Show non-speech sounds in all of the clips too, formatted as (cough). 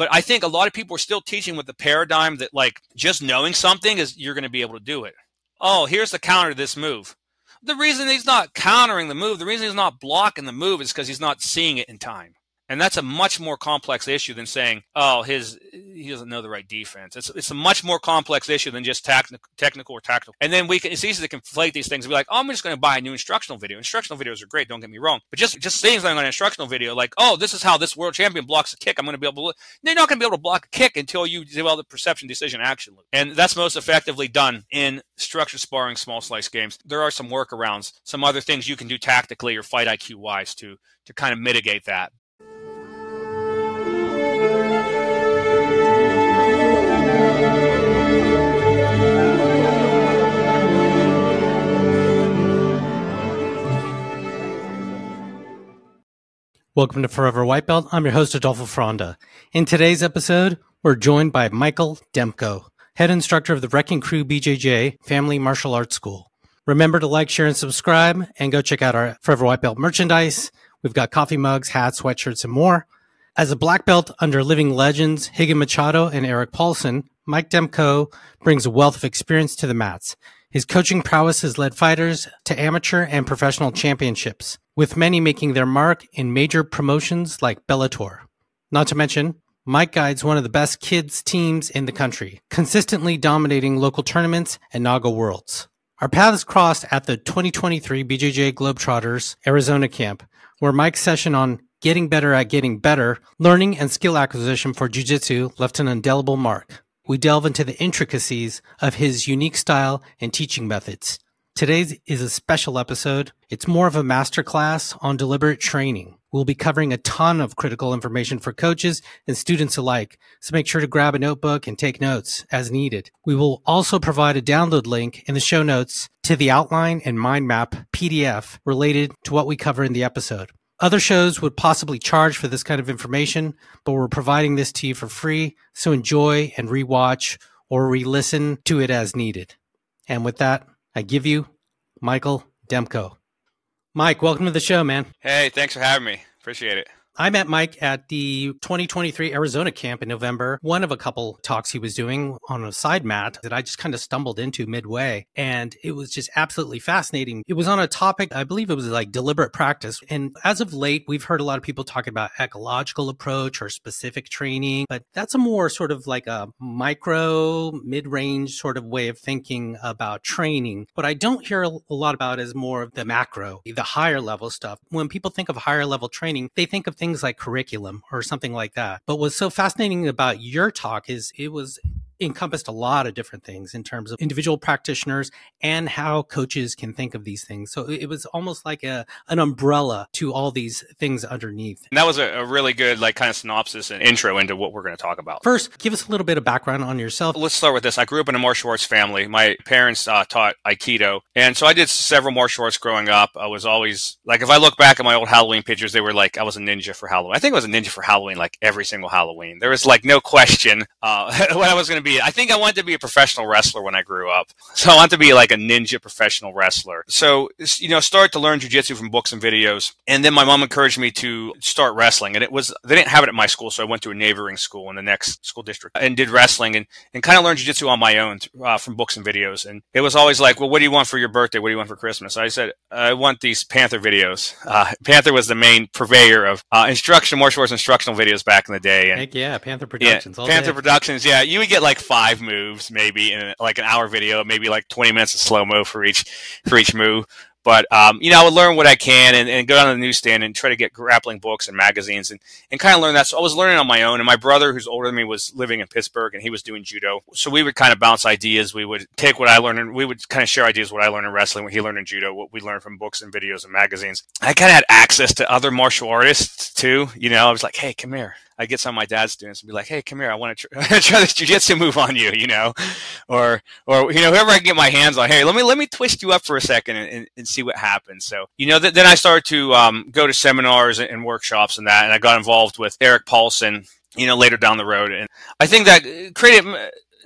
But I think a lot of people are still teaching with the paradigm that like just knowing something is you're going to be able to do it. Oh, here's the counter to this move. The reason he's not countering the move, the reason he's not blocking the move is because he's not seeing it in time. And that's a much more complex issue than saying, oh, his he doesn't know the right defense. It's, it's a much more complex issue than just technical, technical or tactical. And then we can, it's easy to conflate these things and be like, oh, I'm just going to buy a new instructional video. Instructional videos are great, don't get me wrong. But just just saying something on an instructional video, like, oh, this is how this world champion blocks a kick. I'm going to be able to. They're not going to be able to block a kick until you develop the perception, decision, action loop. And that's most effectively done in structured sparring, small slice games. There are some workarounds, some other things you can do tactically or fight IQ wise to to kind of mitigate that. Welcome to Forever White Belt. I'm your host, Adolfo Fronda. In today's episode, we're joined by Michael Demko, head instructor of the Wrecking Crew BJJ Family Martial Arts School. Remember to like, share, and subscribe, and go check out our Forever White Belt merchandise. We've got coffee mugs, hats, sweatshirts, and more. As a black belt under living legends Rigan Machado and Erik Paulson, Mike Demko brings a wealth of experience to the mats. His coaching prowess has led fighters to amateur and professional championships, with many making their mark in major promotions like Bellator. Not to mention, Mike guides one of the best kids teams in the country, consistently dominating local tournaments and NAGA Worlds. Our paths crossed at the 2023 BJJ Globetrotters Arizona camp, where Mike's session on getting better at getting better, learning and skill acquisition for jiu-jitsu left an indelible mark we delve into the intricacies of his unique style and teaching methods. Today's is a special episode. It's more of a masterclass on deliberate training. We'll be covering a ton of critical information for coaches and students alike, so make sure to grab a notebook and take notes as needed. We will also provide a download link in the show notes to the outline and mind map PDF related to what we cover in the episode. Other shows would possibly charge for this kind of information, but we're providing this to you for free. So enjoy and rewatch or re listen to it as needed. And with that, I give you Michael Demko. Mike, welcome to the show, man. Hey, thanks for having me. Appreciate it. I met Mike at the 2023 Arizona camp in November. One of a couple talks he was doing on a side mat that I just kind of stumbled into midway. And it was just absolutely fascinating. It was on a topic, I believe it was like deliberate practice. And as of late, we've heard a lot of people talk about ecological approach or specific training, but that's a more sort of like a micro, mid range sort of way of thinking about training. What I don't hear a lot about is more of the macro, the higher level stuff. When people think of higher level training, they think of things things like curriculum or something like that. But what's so fascinating about your talk is it was encompassed a lot of different things in terms of individual practitioners and how coaches can think of these things. So it was almost like a an umbrella to all these things underneath. And that was a, a really good like kind of synopsis and intro into what we're going to talk about. First, give us a little bit of background on yourself. Let's start with this. I grew up in a martial arts family. My parents uh, taught Aikido, and so I did several martial arts growing up. I was always like, if I look back at my old Halloween pictures, they were like I was a ninja for Halloween. I think I was a ninja for Halloween like every single Halloween. There was like no question uh, (laughs) what I was going to be be. I think I wanted to be a professional wrestler when I grew up. (laughs) So I wanted to be like a ninja professional wrestler. So, you know, started to learn jujitsu from books and videos. And then my mom encouraged me to start wrestling. And it was, they didn't have it at my school. So I went to a neighboring school in the next school district and did wrestling and, and kind of learned jujitsu on my own uh, from books and videos. And it was always like, well, what do you want for your birthday? What do you want for Christmas? I said, I want these Panther videos. (laughs) Uh, Panther was the main purveyor of uh, instruction, martial arts instructional videos back in the day. And, Heck yeah, Panther Productions. Yeah, Panther day. Productions. Yeah, you would get like five moves maybe in like an hour video, maybe like 20 minutes of slow mo for each for each move. But um, you know, I would learn what I can and, and go down to the newsstand and try to get grappling books and magazines and, and kind of learn that. So I was learning on my own. And my brother, who's older than me, was living in Pittsburgh and he was doing judo. So we would kind of bounce ideas. We would take what I learned and we would kind of share ideas what I learned in wrestling, what he learned in judo, what we learned from books and videos and magazines. I kind of had access to other martial artists too. You know, I was like, hey, come here. I get some of my dad's students and be like, "Hey, come here, I want to try, try this jujitsu move on you," you know, or or you know, whoever I can get my hands on. Hey, let me let me twist you up for a second and, and, and see what happens. So you know, th- then I started to um, go to seminars and, and workshops and that, and I got involved with Erik Paulson. You know, later down the road, and I think that created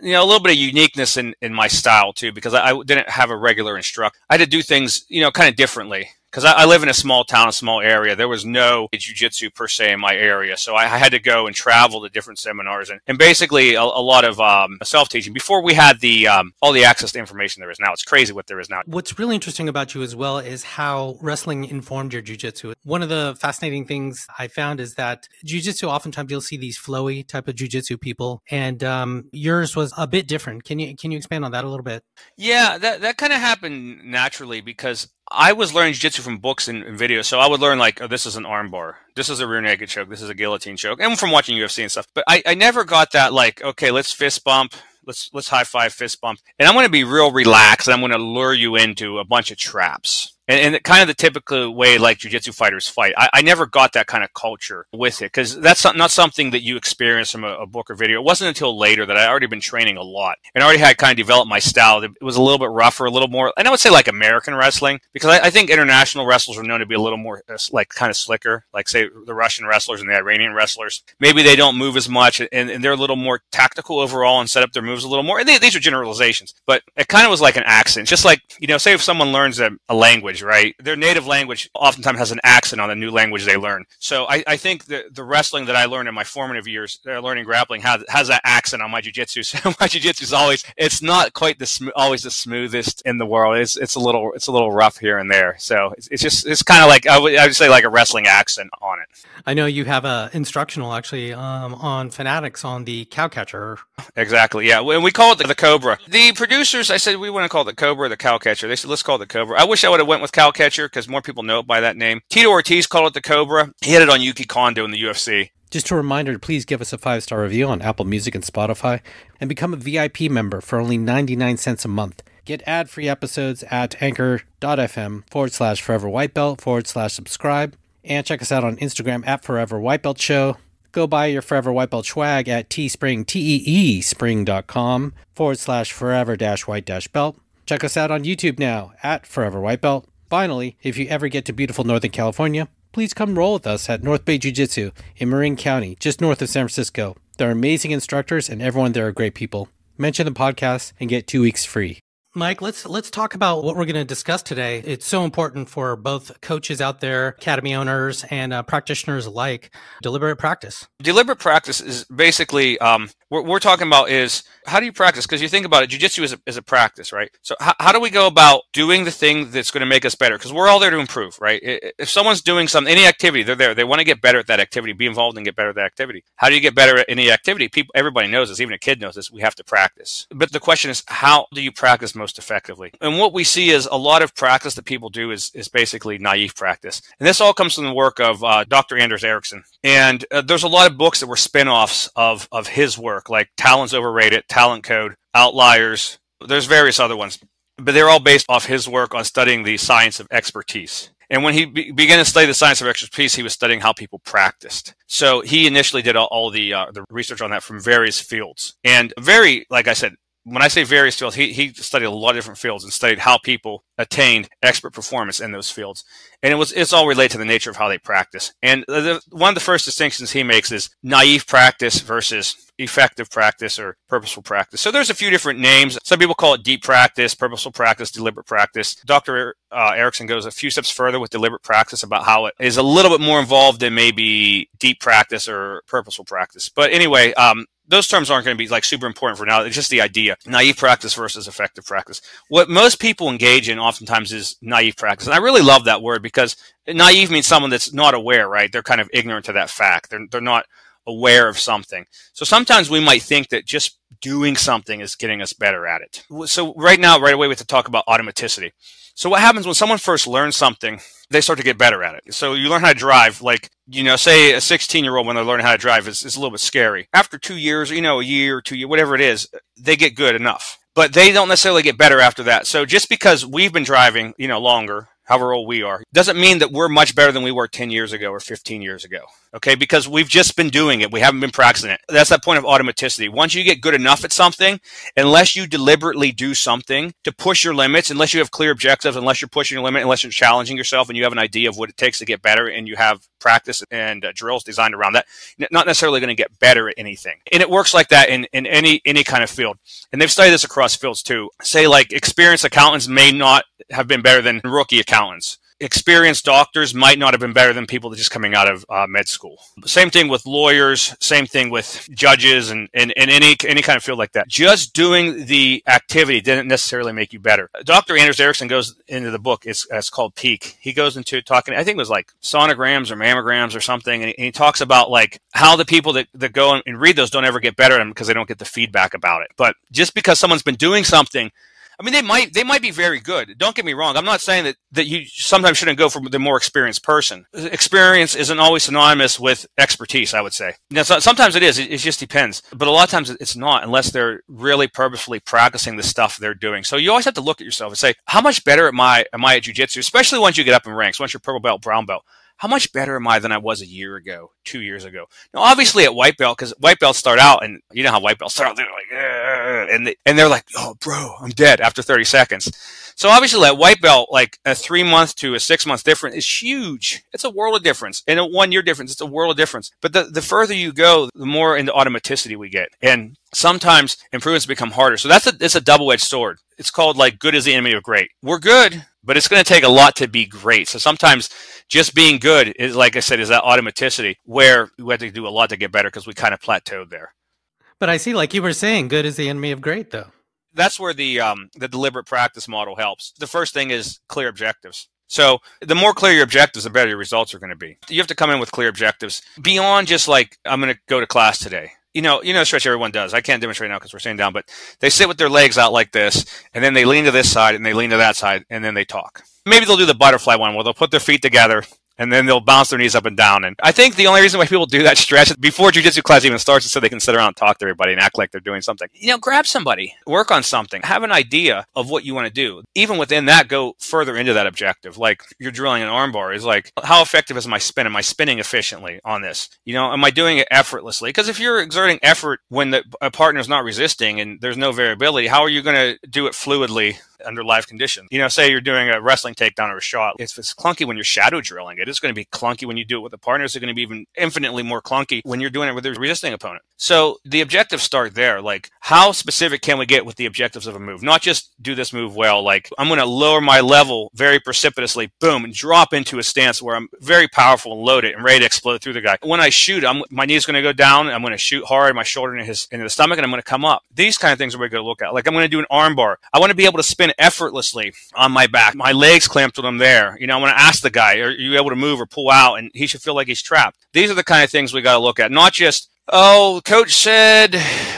you know a little bit of uniqueness in in my style too because I, I didn't have a regular instructor. I had to do things you know kind of differently because I, I, live in a small town, a small area. There was no jujitsu per se in my area, so I, I, had to go and travel to different seminars and, and basically a, a lot of um, self teaching before we had the um, all the access to information there is now. It's crazy what there is now. What's really interesting about you as well is how wrestling informed your jujitsu. One of the fascinating things I found is that jujitsu oftentimes you'll see these flowy type of jujitsu people, and um, yours was a bit different. Can you can you expand on that a little bit? Yeah, that that kind of happened naturally because I was learning jiu-jitsu from books and, and, videos. So I would learn like, oh, this is an armbar. This is a rear naked choke. This is a guillotine choke. And from watching UFC and stuff. But I, I never got that like, okay, let's fist bump. Let's, let's high five fist bump. And I'm going to be real relaxed. And I'm going to lure you into a bunch of traps and, and kind of the typical way like jiu-jitsu fighters fight. I, I never got that kind of culture with it because that's not, not, something that you experience from a, a, book or video. It wasn't until later that i already been training a lot and already had kind of developed my style it was a little bit rougher a little more and i would say like american wrestling because i, I think international wrestlers are known to be a little more uh, like kind of slicker like say the russian wrestlers and the iranian wrestlers. Maybe they don't move as much and, and they're a little more tactical overall and set up their moves a little more. And they, these are generalizations but it kind of was like an accent just like you know say if someone learns a, a language language, right? Their native language oftentimes has an accent on the new language they learn. So I, I think the, the wrestling that I learned in my formative years, uh, learning grappling, has, has that accent on my jujitsu. (laughs) So my jujitsu is always, it's not quite the sm- always the smoothest in the world. It's, it's a little, it's a little rough here and there. So it's, it's just, it's kind of like, I would, I would say like a wrestling accent on it. I know you have a instructional actually um, on Fanatics on the cowcatcher. Exactly. Yeah. And we call it the, the Cobra. The producers, I said, we want to call it the Cobra, the cowcatcher. They said, let's call it the Cobra. I wish I would have went with Cowcatcher because more people know it by that name. Tito Ortiz called it the Cobra. He had it on Yuki Kondo in the UFC. Just a reminder please give us a five star review on Apple Music and Spotify and become a VIP member for only 99 cents a month. Get ad free episodes at anchor.fm forward slash forever white belt forward slash subscribe. And check us out on Instagram at Forever White Belt Show. Go buy your Forever White Belt swag at teespring, T-E-E spring.com forward slash forever dash white dash belt. Check us out on YouTube now at Forever White Belt. Finally, if you ever get to beautiful Northern California, please come roll with us at North Bay Jiu Jitsu in Marin County, just north of San Francisco. They're amazing instructors and everyone there are great people. Mention the podcast and get two weeks free. Mike, let's let's talk about what we're going to discuss today. It's so important for both coaches out there, academy owners, and uh, practitioners alike. Deliberate practice. Deliberate practice is basically um, what we're talking about is how do you practice? Because you think about it, jujitsu is a, is a practice, right? So how, how do we go about doing the thing that's going to make us better? Because we're all there to improve, right? If someone's doing some any activity, they're there. They want to get better at that activity, be involved and get better at that activity. How do you get better at any activity? People, everybody knows this. Even a kid knows this. We have to practice. But the question is, how do you practice most effectively? And what we see is a lot of practice that people do is is basically naive practice. And this all comes from the work of uh, Dr. Anders Ericsson. And uh, there's a lot of books that were spin-offs of of his work, like Talent's Overrated, Talent Code, Outliers. There's various other ones, but they're all based off his work on studying the science of expertise. And when he be- began to study the science of expertise, he was studying how people practiced. So he initially did all, all the uh, the research on that from various fields, and very, like I said, when I say various fields, he, he studied a lot of different fields and studied how people attained expert performance in those fields. And it was it's all related to the nature of how they practice. And the, one of the first distinctions he makes is naive practice versus effective practice or purposeful practice. So there's a few different names. Some people call it deep practice, purposeful practice, deliberate practice. Dr. Uh, Ericsson goes a few steps further with deliberate practice about how it is a little bit more involved than maybe deep practice or purposeful practice. But anyway, um, those terms aren't going to be like super important for now. It's just the idea. Naive practice versus effective practice. What most people engage in oftentimes is naive practice. And I really love that word because naive means someone that's not aware, right? They're kind of ignorant to that fact. They're, they're not aware of something. So sometimes we might think that just doing something is getting us better at it. So right now, right away, we have to talk about automaticity. So what happens when someone first learns something, they start to get better at it. So you learn how to drive, like, you know, say a 16 year old when they're learning how to drive is, is a little bit scary. After two years, you know, a year, two years, whatever it is, they get good enough. But they don't necessarily get better after that. So just because we've been driving, you know, longer, however old we are, doesn't mean that we're much better than we were 10 years ago or 15 years ago. Okay. Because we've just been doing it. We haven't been practicing it. That's that point of automaticity. Once you get good enough at something, unless you deliberately do something to push your limits, unless you have clear objectives, unless you're pushing your limit, unless you're challenging yourself and you have an idea of what it takes to get better and you have practice and uh, drills designed around that, not necessarily going to get better at anything. And it works like that in, in any, any kind of field. And they've studied this across fields too. Say like experienced accountants may not have been better than rookie accountants experienced doctors might not have been better than people that just coming out of uh, med school. Same thing with lawyers, same thing with judges and, and, and any, any kind of field like that. Just doing the activity didn't necessarily make you better. Dr. Anders Ericsson goes into the book, it's, it's called Peak. He goes into talking, I think it was like sonograms or mammograms or something, and he, and he talks about like how the people that, that go and read those don't ever get better because they don't get the feedback about it. But just because someone's been doing something I mean, they might they might be very good. Don't get me wrong. I'm not saying that that you sometimes shouldn't go for the more experienced person. Experience isn't always synonymous with expertise. I would say. Now, sometimes it is. It, it just depends. But a lot of times it's not, unless they're really purposefully practicing the stuff they're doing. So you always have to look at yourself and say, how much better am I am I at jujitsu? Especially once you get up in ranks, once you're purple belt, brown belt how much better am I than I was a year ago, two years ago? Now, obviously at white belt, because white belts start out, and you know how white belts start out, they're like, and they, and they're like, oh, bro, I'm dead after 30 seconds. So obviously that white belt, like a three month to a six month difference is huge. It's a world of difference. And a one year difference, it's a world of difference. But the, the further you go, the more into automaticity we get. And sometimes improvements become harder. So that's a, it's a double edged sword. It's called like good is the enemy of great. We're good, but it's going to take a lot to be great. So sometimes just being good is, like I said, is that automaticity where we have to do a lot to get better because we kind of plateaued there. But I see, like you were saying, good is the enemy of great, though that's where the um, the deliberate practice model helps. The first thing is clear objectives. So the more clear your objectives, the better your results are going to be. You have to come in with clear objectives beyond just like I'm going to go to class today. You know, you know, stretch everyone does. I can't demonstrate now because we're sitting down, but they sit with their legs out like this, and then they lean to this side, and they lean to that side, and then they talk. Maybe they'll do the butterfly one where they'll put their feet together and then they'll bounce their knees up and down. And I think the only reason why people do that stretch before jujitsu class even starts is so they can sit around and talk to everybody and act like they're doing something. You know, grab somebody, work on something, have an idea of what you want to do. Even within that, go further into that objective. Like you're drilling an armbar is like, how effective is my spin? Am I spinning efficiently on this? You know, am I doing it effortlessly? Because if you're exerting effort when the, a partner is not resisting and there's no variability, how are you going to do it fluidly under live conditions. You know, say you're doing a wrestling takedown or a shot. If it's clunky when you're shadow drilling it, it's going to be clunky when you do it with a partner. It's going to be even infinitely more clunky when you're doing it with a resisting opponent. So the objectives start there. Like, how specific can we get with the objectives of a move? Not just do this move well. Like, I'm going to lower my level very precipitously, boom, and drop into a stance where I'm very powerful and loaded and ready to explode through the guy. When I shoot, I'm, my knee's going to go down. I'm going to shoot hard, my shoulder into his into the stomach, and I'm going to come up. These kind of things are we going to look at. Like, I'm going to do an arm bar. I want to be able to spin effortlessly on my back. My legs clamped when I'm there. You know, I want to ask the guy, are you able to move or pull out? And he should feel like he's trapped. These are the kind of things we got to look at, not just, oh, coach said,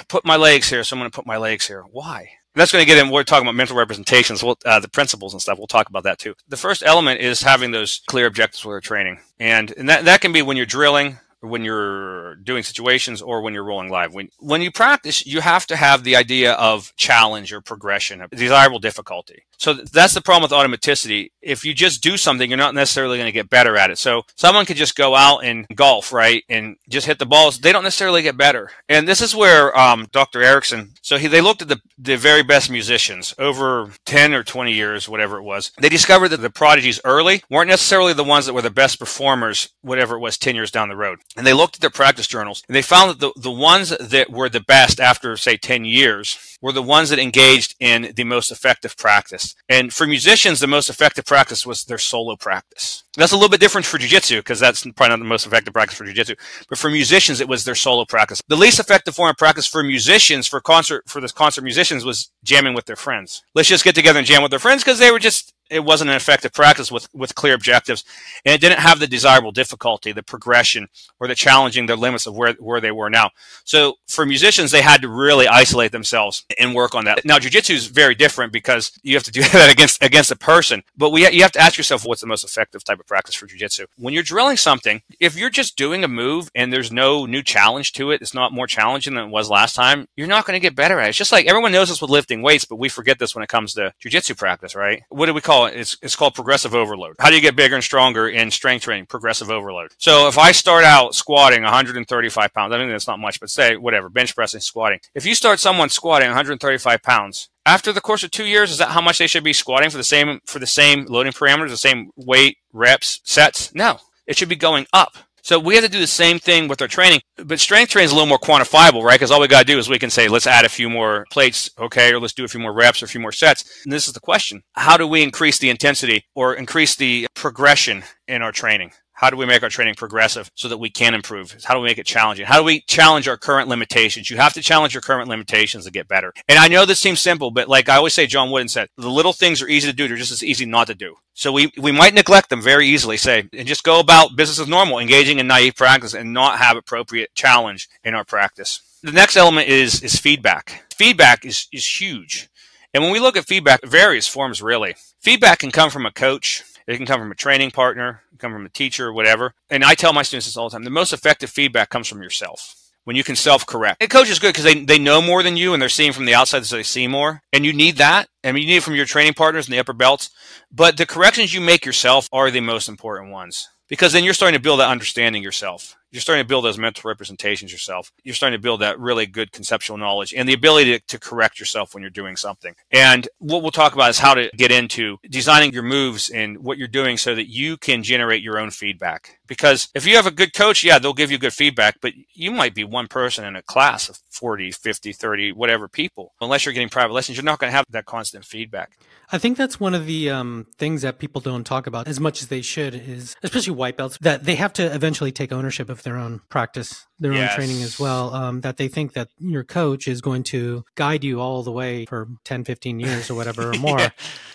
put my legs here, so I'm going to put my legs here. Why? that's going to get in. We're talking about mental representations, we'll, uh, the principles and stuff. We'll talk about that too. The first element is having those clear objectives with training, and, and that that can be when you're drilling, when you're doing situations or when you're rolling live. When when you practice, you have to have the idea of challenge or progression, desirable difficulty. So that's the problem with automaticity. If you just do something, you're not necessarily going to get better at it. So someone could just go out and golf, right, and just hit the balls. They don't necessarily get better. And this is where um, Dr. Ericsson. So he, they looked at the the very best musicians over ten or twenty years, whatever it was. They discovered that the prodigies early weren't necessarily the ones that were the best performers, whatever it was, ten years down the road. And they looked at their practice journals and they found that the, the ones that were the best after, say, 10 years were the ones that engaged in the most effective practice. And for musicians, the most effective practice was their solo practice. That's a little bit different for jujitsu because that's probably not the most effective practice for jujitsu. But for musicians, it was their solo practice. The least effective form of practice for musicians, for concert, for this concert musicians was jamming with their friends. Let's just get together and jam with their friends because they were just it wasn't an effective practice with, with clear objectives and it didn't have the desirable difficulty the progression or the challenging the limits of where, where they were now. So for musicians they had to really isolate themselves and work on that. Now jiu-jitsu is very different because you have to do (laughs) that against against a person but we you have to ask yourself what's the most effective type of practice for jiu-jitsu. When you're drilling something if you're just doing a move and there's no new challenge to it it's not more challenging than it was last time you're not going to get better at it. It's just like everyone knows this with lifting weights but we forget this when it comes to jiu-jitsu practice right? What do we call call it. It's, it's called progressive overload. How do you get bigger and stronger in strength training? Progressive overload. So if I start out squatting 135 pounds, I mean, that's not much, but say whatever, bench pressing, squatting. If you start someone squatting 135 pounds, after the course of two years, is that how much they should be squatting for the same for the same loading parameters, the same weight, reps, sets? No, it should be going up. So we have to do the same thing with our training, but strength training is a little more quantifiable, right? Because all we got to do is we can say, let's add a few more plates, okay, or let's do a few more reps or a few more sets. And this is the question. How do we increase the intensity or increase the progression in our training? How do we make our training progressive so that we can improve? How do we make it challenging? How do we challenge our current limitations? You have to challenge your current limitations to get better. And I know this seems simple, but like I always say, John Wooden said, the little things are easy to do. They're just as easy not to do. So we, we might neglect them very easily, say, and just go about business as normal, engaging in naive practice and not have appropriate challenge in our practice. The next element is, is feedback. Feedback is, is huge. And when we look at feedback, various forms really. Feedback can come from a coach, it can come from a training partner, come from a teacher, whatever. And I tell my students this all the time. The most effective feedback comes from yourself. When you can self-correct. A coach is good because they, they know more than you and they're seeing from the outside so they see more. And you need that. I mean, you need it from your training partners and the upper belts. But the corrections you make yourself are the most important ones because then you're starting to build that understanding yourself you're starting to build those mental representations yourself. You're starting to build that really good conceptual knowledge and the ability to, to, correct yourself when you're doing something. And what we'll talk about is how to get into designing your moves and what you're doing so that you can generate your own feedback. Because if you have a good coach, yeah, they'll give you good feedback, but you might be one person in a class of 40, 50, 30, whatever people. Unless you're getting private lessons, you're not going to have that constant feedback. I think that's one of the um, things that people don't talk about as much as they should is, especially white belts, that they have to eventually take ownership of their own practice, their yes. own training as well. Um, that they think that your coach is going to guide you all the way for 10, 15 years or whatever or (laughs) more yeah.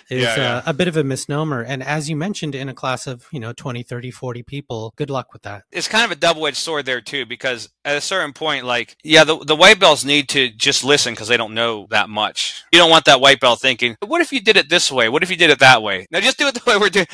is yeah, yeah. Uh, a bit of a misnomer. And as you mentioned, in a class of, you know, 20, 30, 40 people, good luck with that. It's kind of a double edged sword there, too, because at a certain point, like, yeah, the, the white belts need to just listen because they don't know that much. You don't want that white belt thinking, what if you did it this way? What if you did it that way? Now, just do it (laughs) the way we're doing.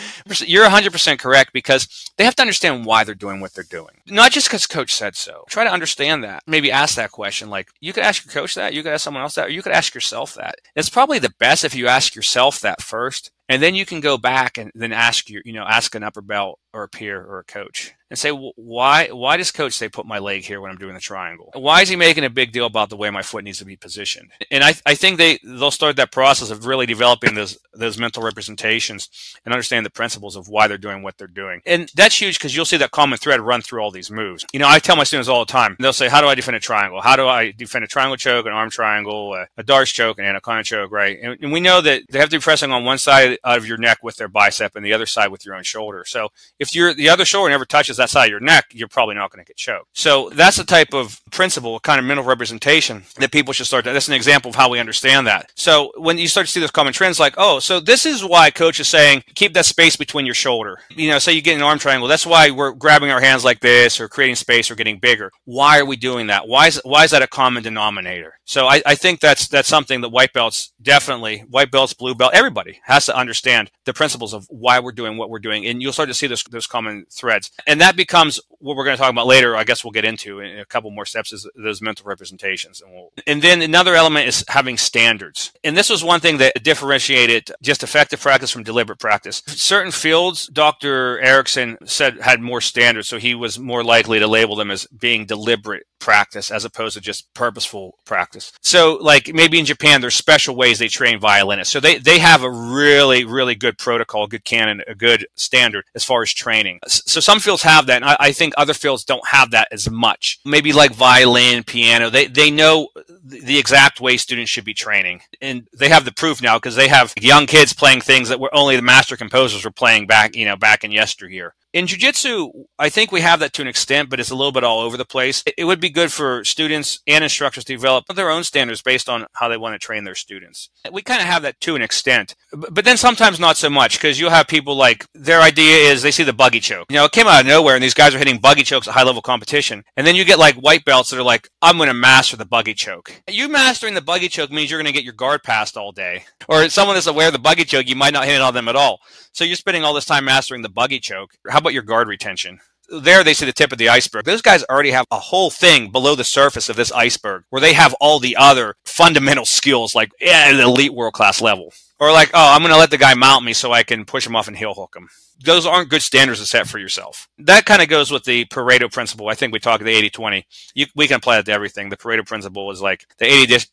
You're 100% correct because they have to understand why they're doing what they're doing. Not just because coach said so. Try to understand that. Maybe ask that question. Like, you could ask your coach that, you could ask someone else that, or you could ask yourself that. It's probably the best if you ask yourself that first and then you can go back and then ask your you know ask an upper belt or a peer or a coach and say why why does coach say put my leg here when i'm doing the triangle why is he making a big deal about the way my foot needs to be positioned? And i, I think they they'll start that process of really developing those those mental representations and understand the principles of why they're doing what they're doing. And that's huge because you'll see that common thread run through all these moves. You know i tell my students all the time they'll say how do i defend a triangle? How do i defend a triangle choke an arm triangle a, a D'Arce choke an anaconda choke? Right? And, and we know that they have to be pressing on one side of your neck with their bicep and the other side with your own shoulder. So if you're the other shoulder never touches that side of your neck, you're probably not going to get choked. So that's the type of principle, kind of mental representation that people should start to. That's an example of how we understand that. So when you start to see those common trends, like, oh, so this is why coach is saying keep that space between your shoulder. You know, say you get an arm triangle. That's why we're grabbing our hands like this or creating space or getting bigger. Why are we doing that? Why is why is that a common denominator? So I, I think that's that's something that white belts definitely white belts, blue belt, everybody has to understand the principles of why we're doing what we're doing, and you'll start to see those those common threads, and that becomes what we're going to talk about later. I guess we'll get into in a couple more steps is those mental representations, and we'll, and then another element is having standards, and this was one thing that differentiated just effective practice from deliberate practice. Certain fields, Dr. Ericsson said had more standards, so he was more likely to label them as being deliberate practice as opposed to just purposeful practice. So like maybe in Japan there's special ways they train violinists. So they they have a really really good protocol, good canon, a good standard as far as training. So some fields have that and I, I think other fields don't have that as much. Maybe like violin, piano, they they know the exact way students should be training. And they have the proof now because they have young kids playing things that were only the master composers were playing back, you know, back in yesteryear. In jiu-jitsu, I think we have that to an extent, but it's a little bit all over the place. It would be good for students and instructors to develop their own standards based on how they want to train their students. We kind of have that to an extent, but then sometimes not so much because you'll have people like their idea is they see the buggy choke. You know, it came out of nowhere and these guys are hitting buggy chokes at high level competition. And then you get like white belts that are like, I'm going to master the buggy choke. You mastering the buggy choke means you're going to get your guard passed all day. Or someone that's aware of the buggy choke, you might not hit it on them at all. So you're spending all this time mastering the buggy choke. How about your guard retention? There they see the tip of the iceberg. Those guys already have a whole thing below the surface of this iceberg where they have all the other fundamental skills like at an elite world class level. Or like, oh, I'm going to let the guy mount me so I can push him off and heel hook him those aren't good standards to set for yourself. That kind of goes with the Pareto principle. I think we talked the 80 20. We can apply that to everything. The Pareto principle is like the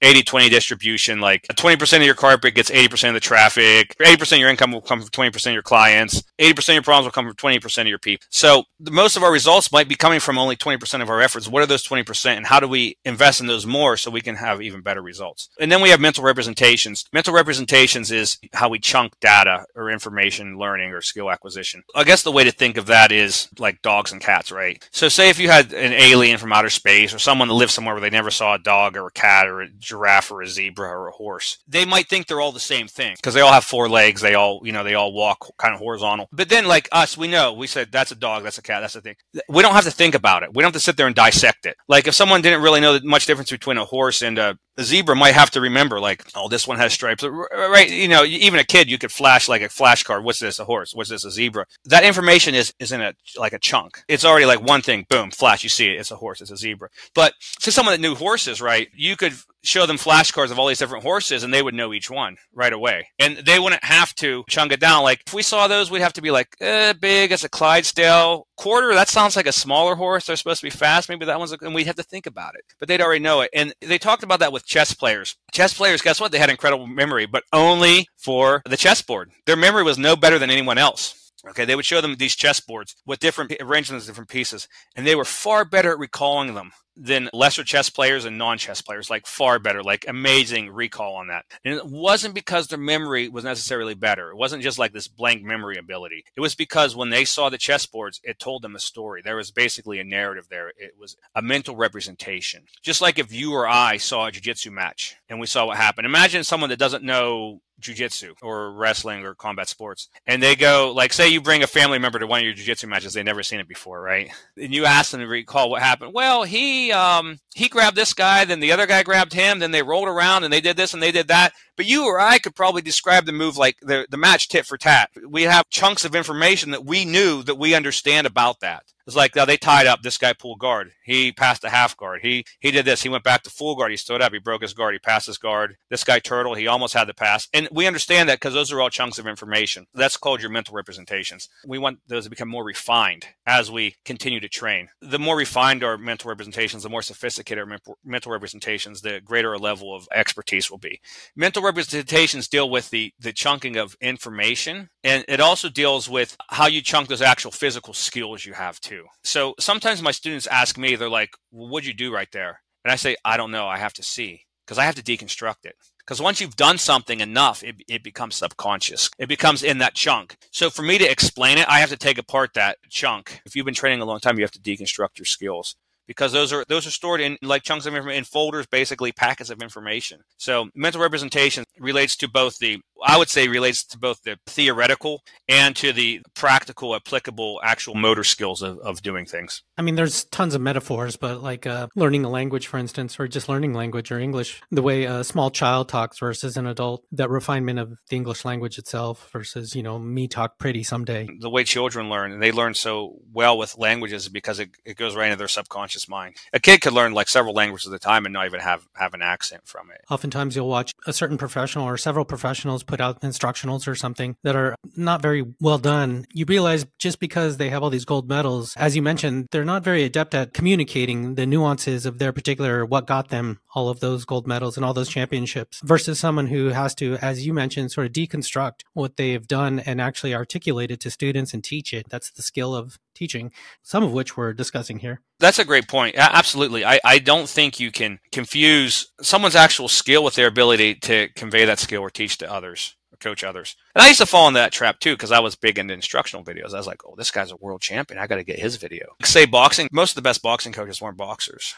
80 20 distribution, like 20% of your carpet gets 80% of the traffic, 80% of your income will come from 20% of your clients, 80% of your problems will come from 20% of your people. So most of our results might be coming from only 20% of our efforts. What are those 20% and how do we invest in those more so we can have even better results? And then we have mental representations. Mental representations is how we chunk data or information learning or skill acquisition. I guess the way to think of that is like dogs and cats, right? So, say if you had an alien from outer space or someone that lived somewhere where they never saw a dog or a cat or a giraffe or a zebra or a horse, they might think they're all the same thing because they all have four legs. They all, you know, they all walk kind of horizontal. But then, like us, we know we said that's a dog, that's a cat, that's a thing. We don't have to think about it. We don't have to sit there and dissect it. Like if someone didn't really know much difference between a horse and a the zebra might have to remember like oh this one has stripes. Right you know even a kid you could flash like a flashcard what's this a horse what's this a zebra? That information is is in a like a chunk. It's already like one thing boom flash you see it it's a horse it's a zebra. But to someone that knew horses right you could show them flashcards of all these different horses and they would know each one right away. And they wouldn't have to chunk it down. Like if we saw those, we'd have to be like, eh, big as a Clydesdale quarter. That sounds like a smaller horse. They're supposed to be fast. Maybe that one's, a, and we'd have to think about it. But they'd already know it. And they talked about that with chess players. Chess players, guess what? They had incredible memory, but only for the chessboard. Their memory was no better than anyone else. Okay, they would show them these chessboards with different arrangements, different pieces, and they were far better at recalling them than lesser chess players and non-chess players like far better like amazing recall on that. And it wasn't because their memory was necessarily better. It wasn't just like this blank memory ability. It was because when they saw the chessboards it told them a story. There was basically a narrative there. It was a mental representation. Just like if you or i saw a jiu-jitsu match and we saw what happened. Imagine someone that doesn't know jujitsu or wrestling or combat sports. And they go, like, say you bring a family member to one of your jujitsu matches, they've never seen it before, right? And you ask them to recall what happened. Well, he um he grabbed this guy, then the other guy grabbed him, then they rolled around and they did this and they did that. But you or I could probably describe the move like the, the match tit for tat. We have chunks of information that we knew that we understand about that. It's like now they tied up. This guy pulled guard. He passed a half guard. He he did this. He went back to full guard. He stood up. He broke his guard. He passed his guard. This guy turtle. He almost had the pass. And we understand that because those are all chunks of information. That's called your mental representations. We want those to become more refined as we continue to train. The more refined our mental representations, the more sophisticated our mental representations, the greater a level of expertise will be. Mental representations deal with the the chunking of information, and it also deals with how you chunk those actual physical skills you have too So sometimes my students ask me, they're like, well, what'd you do right there? And I say, I don't know. I have to see because I have to deconstruct it. Because once you've done something enough, it, it becomes subconscious. It becomes in that chunk. So for me to explain it, I have to take apart that chunk. If you've been training a long time, you have to deconstruct your skills because those are those are stored in like chunks of information in folders, basically packets of information. So mental representation relates to both the I would say relates to both the theoretical and to the practical, applicable, actual motor skills of, of doing things. I mean, there's tons of metaphors, but like uh, learning a language, for instance, or just learning language or English, the way a small child talks versus an adult, that refinement of the English language itself versus, you know, me talk pretty someday. The way children learn, and they learn so well with languages because it, it goes right into their subconscious mind. A kid could learn like several languages at a time and not even have, have an accent from it. Oftentimes you'll watch a certain professional or several professionals put out instructionals or something that are not very well done, you realize just because they have all these gold medals, as you mentioned, they're not very adept at communicating the nuances of their particular what got them all of those gold medals and all those championships versus someone who has to, as you mentioned, sort of deconstruct what they've done and actually articulate it to students and teach it. That's the skill of teaching, some of which we're discussing here. That's a great point. Absolutely. I, I don't think you can confuse someone's actual skill with their ability to convey that skill or teach to others or coach others. And I used to fall into that trap too because I was big into instructional videos. I was like, oh, this guy's a world champion. I got to get his video. Say boxing, most of the best boxing coaches weren't boxers.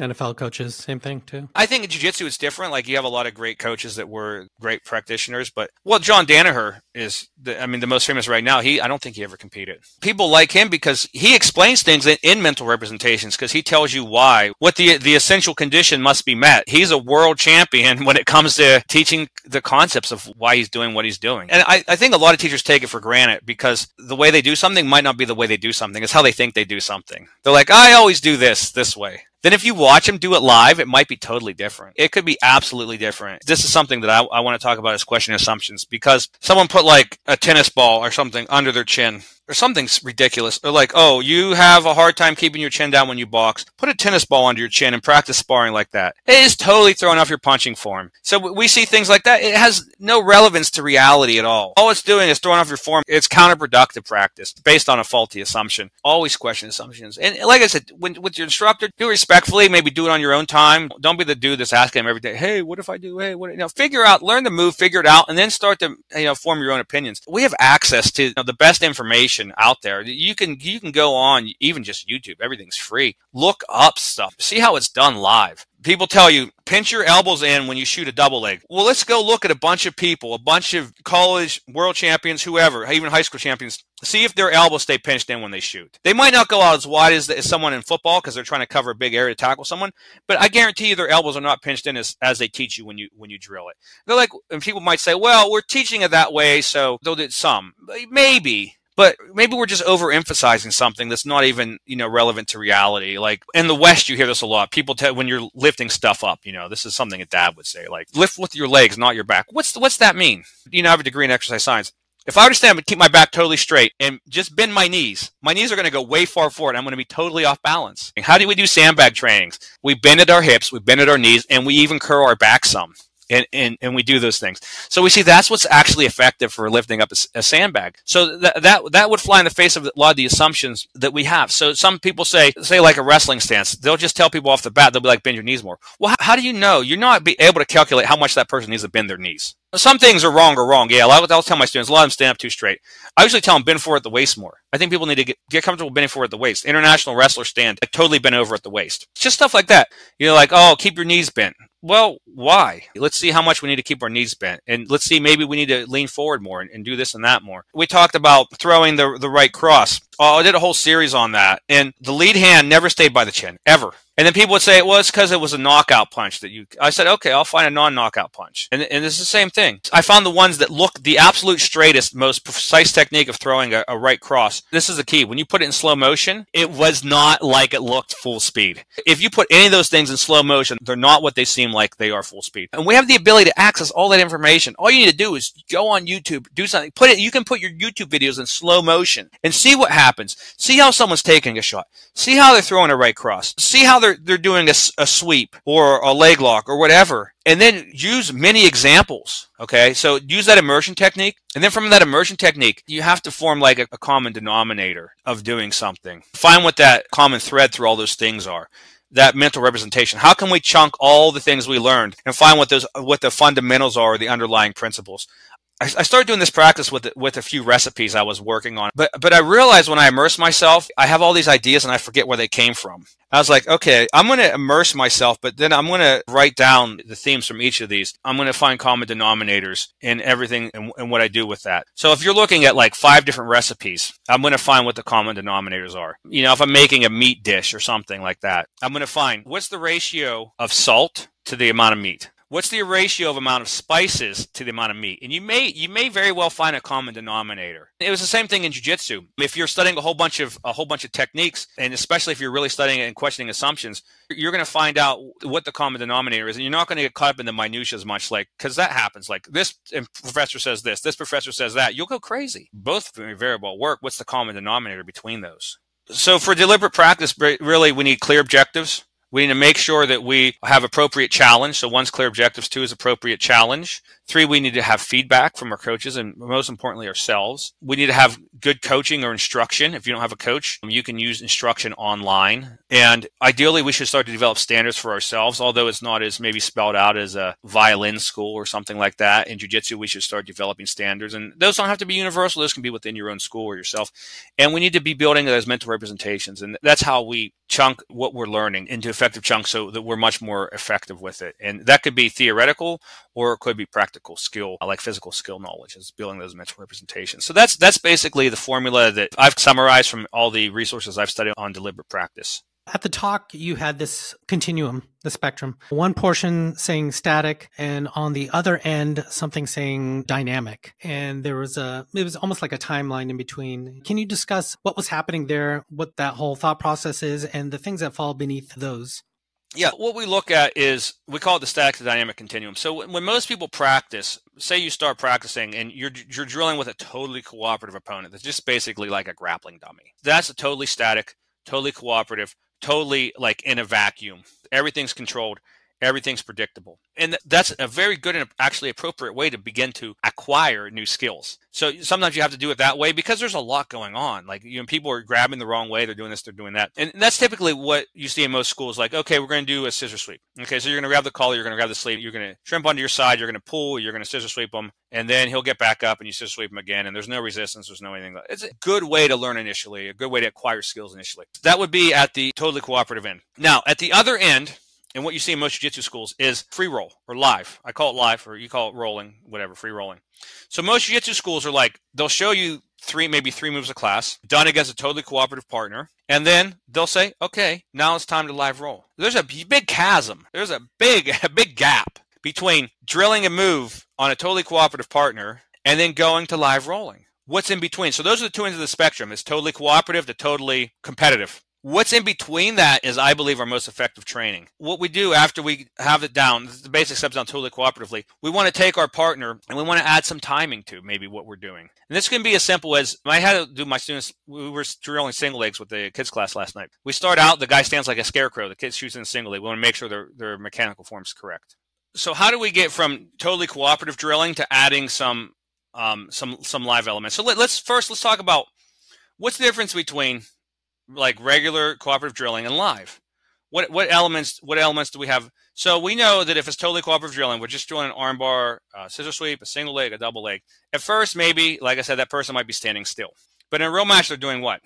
NFL coaches, same thing too. I think in jiu-jitsu it's different. Like you have a lot of great coaches that were great practitioners, but well, John Danaher is, the, I mean, the most famous right now. He, I don't think he ever competed. People like him because he explains things in, in mental representations because he tells you why, what the the essential condition must be met. He's a world champion (laughs) when it comes to teaching the concepts of why he's doing what he's doing. And I, I think a lot of teachers take it for granted because the way they do something might not be the way they do something. It's how they think they do something. They're like, I always do this this way. Then if you watch them do it live, it might be totally different. It could be absolutely different. This is something that I, I want to talk about as question assumptions because someone put like a tennis ball or something under their chin or something ridiculous. They're like, oh, you have a hard time keeping your chin down when you box. Put a tennis ball under your chin and practice sparring like that. It is totally throwing off your punching form. So we see things like that. It has no relevance to reality at all. All it's doing is throwing off your form. It's counterproductive practice based on a faulty assumption. Always question assumptions. And like I said, when, with your instructor, do respectfully, maybe do it on your own time. Don't be the dude that's asking him every day, hey, what if I do? Hey, what? You know, figure out, learn the move, figure it out, and then start to, you know, form your own opinions. We have access to you know, the best information information out there. You can you can go on even just YouTube. Everything's free. Look up stuff. See how it's done live. People tell you pinch your elbows in when you shoot a double leg. Well, let's go look at a bunch of people, a bunch of college world champions, whoever, even high school champions. See if their elbows stay pinched in when they shoot. They might not go out as wide as, as someone in football because they're trying to cover a big area to tackle someone, but I guarantee you their elbows are not pinched in as, as they teach you when you when you drill it. They're like, and people might say, well, we're teaching it that way, so they'll do some. Maybe, but maybe we're just overemphasizing something that's not even you know relevant to reality like in the west you hear this a lot people tell when you're lifting stuff up you know this is something a dad would say like lift with your legs not your back what's what's that mean you know i have a degree in exercise science if I were to stand and keep my back totally straight and just bend my knees, my knees are going to go way far forward. I'm going to be totally off balance. And How do we do sandbag trainings? We bend at our hips, we bend at our knees, and we even curl our back some and, and, and we do those things. So we see that's what's actually effective for lifting up a, a sandbag. So that, that, that would fly in the face of a lot of the assumptions that we have. So some people say, say like a wrestling stance, they'll just tell people off the bat, they'll be like, bend your knees more. Well, how, how do you know? You're not be able to calculate how much that person needs to bend their knees. Some things are wrong or wrong. Yeah, I'll, I'll tell my students, a lot of them stand up too straight. I usually tell them bend forward at the waist more. I think people need to get, get comfortable bending forward at the waist. International wrestlers stand like, totally bent over at the waist. It's just stuff like that. You're like, oh, keep your knees bent. Well, why? Let's see how much we need to keep our knees bent. And let's see, maybe we need to lean forward more and, and do this and that more. We talked about throwing the, the right cross. Oh, I did a whole series on that. And the lead hand never stayed by the chin, ever. And then people would say, well, it's because it was a knockout punch that you. I said, okay, I'll find a non knockout punch. And, and it's the same thing. I found the ones that look the absolute straightest, most precise technique of throwing a, a right cross. This is the key. When you put it in slow motion, it was not like it looked full speed. If you put any of those things in slow motion, they're not what they seem like they are full speed. And we have the ability to access all that information. All you need to do is go on YouTube, do something, put it, you can put your YouTube videos in slow motion and see what happens. See how someone's taking a shot. See how they're throwing a right cross. See how they're they're doing a, a sweep or a leg lock or whatever, and then use many examples. Okay, so use that immersion technique, and then from that immersion technique, you have to form like a, a common denominator of doing something. Find what that common thread through all those things are that mental representation? How can we chunk all the things we learned and find what those what the fundamentals are, the underlying principles? I, started doing this practice with with a few recipes I was working on, but but I realized when I immerse myself, I have all these ideas and I forget where they came from. I was like, okay, I'm going to immerse myself, but then I'm going to write down the themes from each of these. I'm going to find common denominators in everything and, and what I do with that. So if you're looking at like five different recipes, I'm going to find what the common denominators are. You know, if I'm making a meat dish or something like that, I'm going to find what's the ratio of salt to the amount of meat what's the ratio of amount of spices to the amount of meat? And you may you may very well find a common denominator. It was the same thing in jiu-jitsu. If you're studying a whole bunch of a whole bunch of techniques and especially if you're really studying and questioning assumptions you're going to find out what the common denominator is and you're not going to get caught up in the minutiae as much like because that happens. Like this professor says this this professor says that. You'll go crazy. Both well work. What's the common denominator between those? So for deliberate practice really we need clear objectives we need to make sure that we have appropriate challenge. So one's clear objectives, two is appropriate challenge. Three, we need to have feedback from our coaches and most importantly ourselves. We need to have good coaching or instruction. If you don't have a coach, you can use instruction online. And ideally, we should start to develop standards for ourselves, although it's not as maybe spelled out as a violin school or something like that. In jiu-jitsu, we should start developing standards. And those don't have to be universal. Those can be within your own school or yourself. And we need to be building those mental representations. And that's how we chunk what we're learning into effective chunks so that we're much more effective with it. And that could be theoretical or it could be practical skill, uh, like physical skill knowledge, is building those mental representations. So that's that's basically the formula that I've summarized from all the resources I've studied on deliberate practice. At the talk, you had this continuum, the spectrum. One portion saying static, and on the other end, something saying dynamic. And there was a, it was almost like a timeline in between. Can you discuss what was happening there, what that whole thought process is, and the things that fall beneath those? Yeah, what we look at is we call it the static to dynamic continuum. So when most people practice, say you start practicing and you're you're drilling with a totally cooperative opponent that's just basically like a grappling dummy. That's a totally static, totally cooperative, totally like in a vacuum. Everything's controlled everything's predictable. And that's a very good and actually appropriate way to begin to acquire new skills. So sometimes you have to do it that way because there's a lot going on. Like, you know, people are grabbing the wrong way. They're doing this, they're doing that. And that's typically what you see in most schools. Like, okay, we're going to do a scissor sweep. Okay, so you're going to grab the collar, you're going to grab the sleeve, you're going to shrimp onto your side, you're going to pull, you're going to scissor sweep them, and then he'll get back up and you scissor sweep him again. And there's no resistance, there's no anything. It's a good way to learn initially, a good way to acquire skills initially. That would be at the totally cooperative end. Now, at the other end, and what you see in most jiu-jitsu schools is free roll or live. I call it live, or you call it rolling, whatever, free rolling. So most jiu-jitsu schools are like they'll show you three, maybe three moves a class done against a totally cooperative partner, and then they'll say, "Okay, now it's time to live roll." There's a big chasm. There's a big, (laughs) a big gap between drilling a move on a totally cooperative partner and then going to live rolling. What's in between? So those are the two ends of the spectrum: is totally cooperative to totally competitive. What's in between that is, I believe, our most effective training. What we do after we have it down, the basic steps down totally cooperatively, we want to take our partner and we want to add some timing to maybe what we're doing. And this can be as simple as I had to do my students, we were drilling single legs with the kids class last night. We start out, the guy stands like a scarecrow, the kid shoots in single leg. We want to make sure their, their mechanical form's correct. So how do we get from totally cooperative drilling to adding some um, some some live elements? So let, let's first let's talk about what's the difference between like regular cooperative drilling and live. What what elements what elements do we have? So we know that if it's totally cooperative drilling, we're just doing an armbar, uh, scissor sweep, a single leg, a double leg. At first, maybe like I said, that person might be standing still, but in a real match, they're doing what?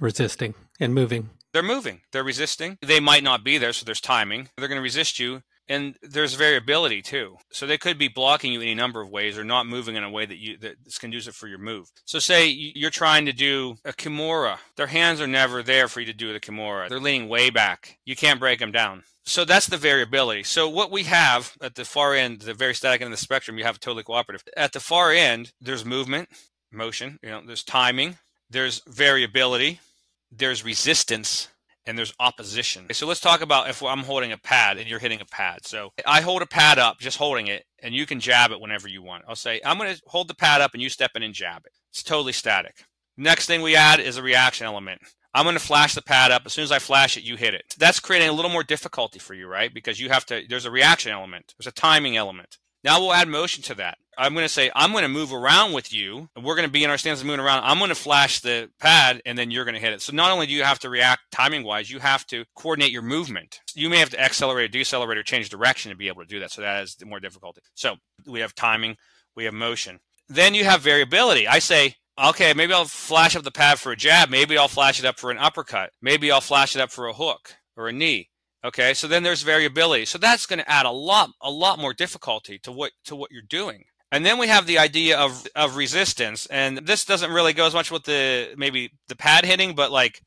Resisting and moving. They're moving. They're resisting. They might not be there, so there's timing. They're going to resist you and there's variability too. So they could be blocking you any number of ways or not moving in a way that you that's conducive for your move. So say you're trying to do a kimura. Their hands are never there for you to do the kimura. They're leaning way back. You can't break them down. So that's the variability. So what we have at the far end, the very static end of the spectrum, you have totally cooperative. At the far end, there's movement, motion, you know, there's timing, there's variability, there's resistance, and there's opposition. So let's talk about if I'm holding a pad and you're hitting a pad. So I hold a pad up, just holding it, and you can jab it whenever you want. I'll say, I'm going to hold the pad up and you step in and jab it. It's totally static. Next thing we add is a reaction element. I'm going to flash the pad up. As soon as I flash it, you hit it. That's creating a little more difficulty for you, right? Because you have to, there's a reaction element, there's a timing element. Now we'll add motion to that. I'm going to say, I'm going to move around with you, and we're going to be in our stance and moving around. I'm going to flash the pad, and then you're going to hit it. So not only do you have to react timing wise, you have to coordinate your movement. You may have to accelerate, decelerate, or change direction to be able to do that. So that is more difficulty. So we have timing, we have motion. Then you have variability. I say, okay, maybe I'll flash up the pad for a jab. Maybe I'll flash it up for an uppercut. Maybe I'll flash it up for a hook or a knee. Okay, so then there's variability. So that's going to add a lot, a lot more difficulty to what to what you're doing. And then we have the idea of of resistance, and this doesn't really go as much with the maybe the pad hitting, but like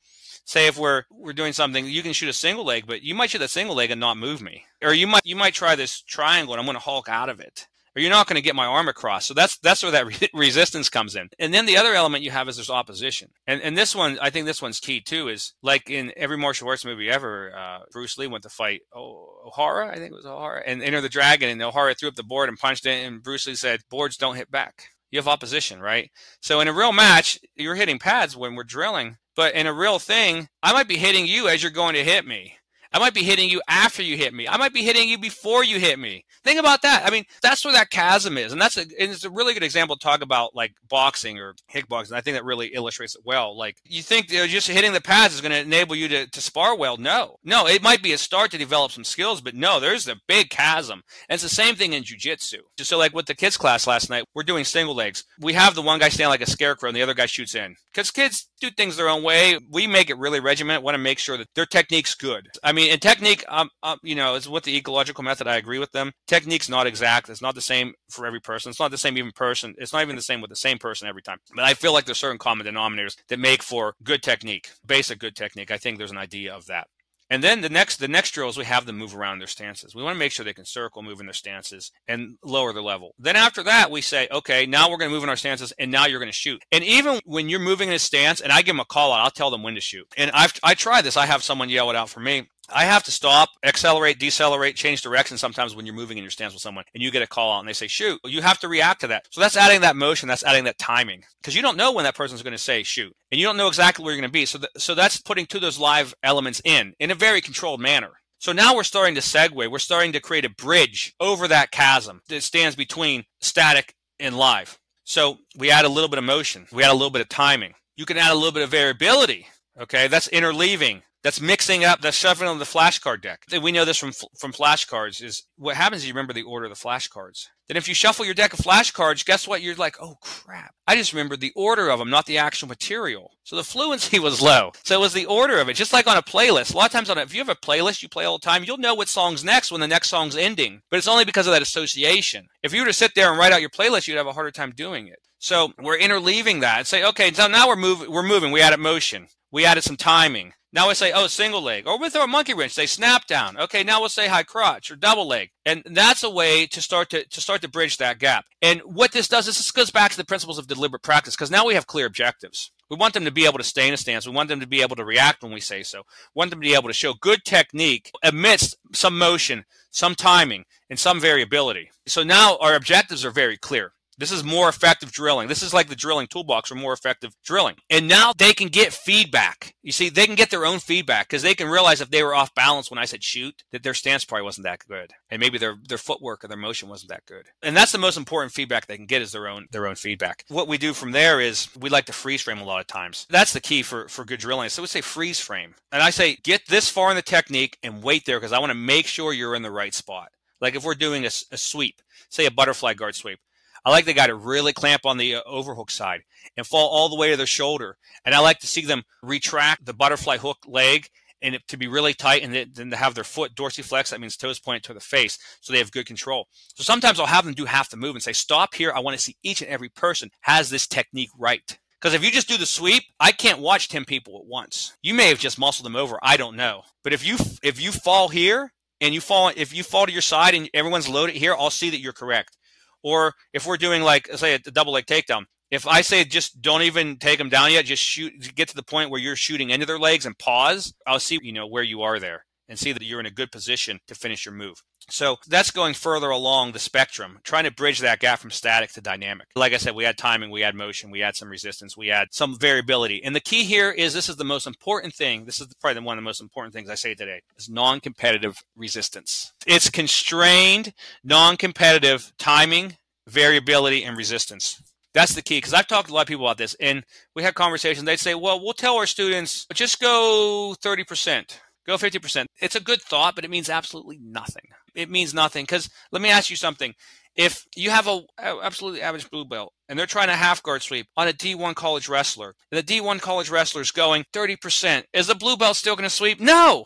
say if we're we're doing something, you can shoot a single leg, but you might shoot a single leg and not move me, or you might you might try this triangle and I'm going to hulk out of it or you're not going to get my arm across. So that's that's where that re- (laughs) resistance comes in. And then the other element you have is there's opposition. And and this one, I think this one's key too. Is like in every martial arts movie ever, uh, Bruce Lee went to fight Ohara, I think it was Ohara, and Enter the Dragon, and Ohara threw up the board and punched it, and Bruce Lee said, "Boards don't hit back." You have opposition, right? So in a real match, you're hitting pads when we're drilling. But in a real thing, I might be hitting you as you're going to hit me. I might be hitting you after you hit me. I might be hitting you before you hit me. Think about that. I mean, that's where that chasm is. And that's a, and it's a really good example to talk about like boxing or kickboxing. I think that really illustrates it well. Like you think you know, just hitting the pads is going to enable you to, to spar well. No, no, it might be a start to develop some skills, but no, there's a big chasm. And it's the same thing in jujitsu. So like with the kids class last night, we're doing single legs. We have the one guy stand like a scarecrow and the other guy shoots in because kids do things their own way. We make it really regimented. Want to make sure that their technique's good. I mean, in technique, um, um, you know, with the ecological method. I agree with them. Technique's not exact. It's not the same for every person. It's not the same even person. It's not even the same with the same person every time. But I feel like there's certain common denominators that make for good technique, basic good technique. I think there's an idea of that. And then the next the next drill is we have them move around their stances. We want to make sure they can circle, move in their stances, and lower their level. Then after that, we say, okay, now we're going to move in our stances, and now you're going to shoot. And even when you're moving in a stance, and I give them a call out, I'll tell them when to shoot. And I've I try this. I have someone yell it out for me. I have to stop, accelerate, decelerate, change direction sometimes when you're moving in your stance with someone and you get a call out and they say, shoot, you have to react to that. So that's adding that motion, that's adding that timing because you don't know when that person's going to say shoot and you don't know exactly where you're going to be. So, th- so that's putting two of those live elements in in a very controlled manner. So now we're starting to segue. We're starting to create a bridge over that chasm that stands between static and live. So we add a little bit of motion. We add a little bit of timing. You can add a little bit of variability. Okay, that's interleaving that's mixing up, that's shuffling the flashcard deck. We know this from from flashcards. Is what happens is you remember the order of the flashcards. Then if you shuffle your deck of flashcards, guess what? You're like, oh crap! I just remembered the order of them, not the actual material. So the fluency (laughs) was low. So it was the order of it, just like on a playlist. A lot of times on a, if you have a playlist you play all the time, you'll know what song's next when the next song's ending. But it's only because of that association. If you were to sit there and write out your playlist, you'd have a harder time doing it. So we're interleaving that and say, okay, so now we're moving. We're moving. We added motion. We added some timing. Now we say, oh, single leg. Or we throw a monkey wrench, say snap down. Okay, now we'll say high crotch or double leg. And that's a way to start to, to start to bridge that gap. And what this does is this goes back to the principles of deliberate practice because now we have clear objectives. We want them to be able to stay in a stance. We want them to be able to react when we say so. We want them to be able to show good technique amidst some motion, some timing, and some variability. So now our objectives are very clear. This is more effective drilling. This is like the drilling toolbox for more effective drilling. And now they can get feedback. You see, they can get their own feedback because they can realize if they were off balance when I said shoot, that their stance probably wasn't that good. And maybe their, their footwork or their motion wasn't that good. And that's the most important feedback they can get is their own their own feedback. What we do from there is we like to freeze frame a lot of times. That's the key for, for good drilling. So we say freeze frame. And I say get this far in the technique and wait there because I want to make sure you're in the right spot. Like if we're doing a, a sweep, say a butterfly guard sweep, I like the guy to really clamp on the uh, overhook side and fall all the way to their shoulder. And I like to see them retract the butterfly hook leg and it, to be really tight and then to have their foot dorsiflex. That means toes pointed to the face. So they have good control. So sometimes I'll have them do half the move and say, stop here. I want to see each and every person has this technique right. Because if you just do the sweep, I can't watch 10 people at once. You may have just muscled them over. I don't know. But if you, if you fall here and you fall, if you fall to your side and everyone's loaded here, I'll see that you're correct. Or if we're doing like say a double leg takedown, if I say just don't even take them down yet, just shoot, get to the point where you're shooting into their legs and pause. I'll see you know where you are there and see that you're in a good position to finish your move. So that's going further along the spectrum, trying to bridge that gap from static to dynamic. Like I said, we had timing, we had motion, we had some resistance, we had some variability. And the key here is this is the most important thing. This is probably one of the most important things I say today is non-competitive resistance. It's constrained, non-competitive timing, variability, and resistance. That's the key because I've talked to a lot of people about this, and we had conversations. They'd say, "Well, we'll tell our students just go thirty percent." Go 50%. It's a good thought, but it means absolutely nothing. It means nothing because let me ask you something. If you have a, absolutely average blue belt and they're trying a half guard sweep on a D1 college wrestler, and the D1 college wrestler is going 30%, is the blue belt still going to sweep? No.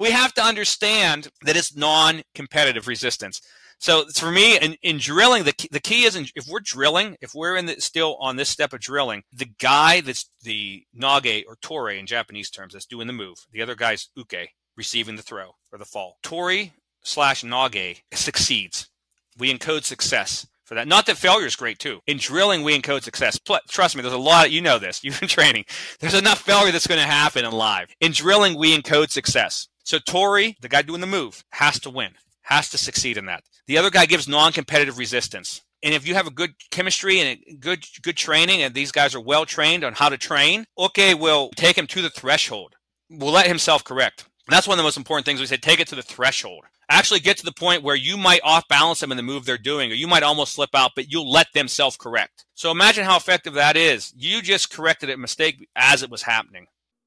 We have to understand that it's non-competitive resistance. So for me, in, in drilling, the key, the key is in, if we're drilling, if we're in the, still on this step of drilling, the guy that's the nage or tori in Japanese terms that's doing the move, the other guy's uke, receiving the throw or the fall. Tori slash nage succeeds. We encode success for that. Not that failure is great too. In drilling, we encode success. Trust me, there's a lot. You know this. (laughs) You've been training. There's enough failure that's going to happen in live. In drilling, we encode success. So Tori, the guy doing the move, has to win has to succeed in that. The other guy gives non-competitive resistance. And if you have a good chemistry and good good training, and these guys are well trained on how to train, okay, we'll take him to the threshold. We'll let him self-correct. that's one of the most important things we say. Take it to the threshold. Actually, get to the point where you might off balance them in the move they're doing, or you might almost slip out, but you'll let them self-correct. So imagine how effective that is. You just corrected a mistake as it was happening.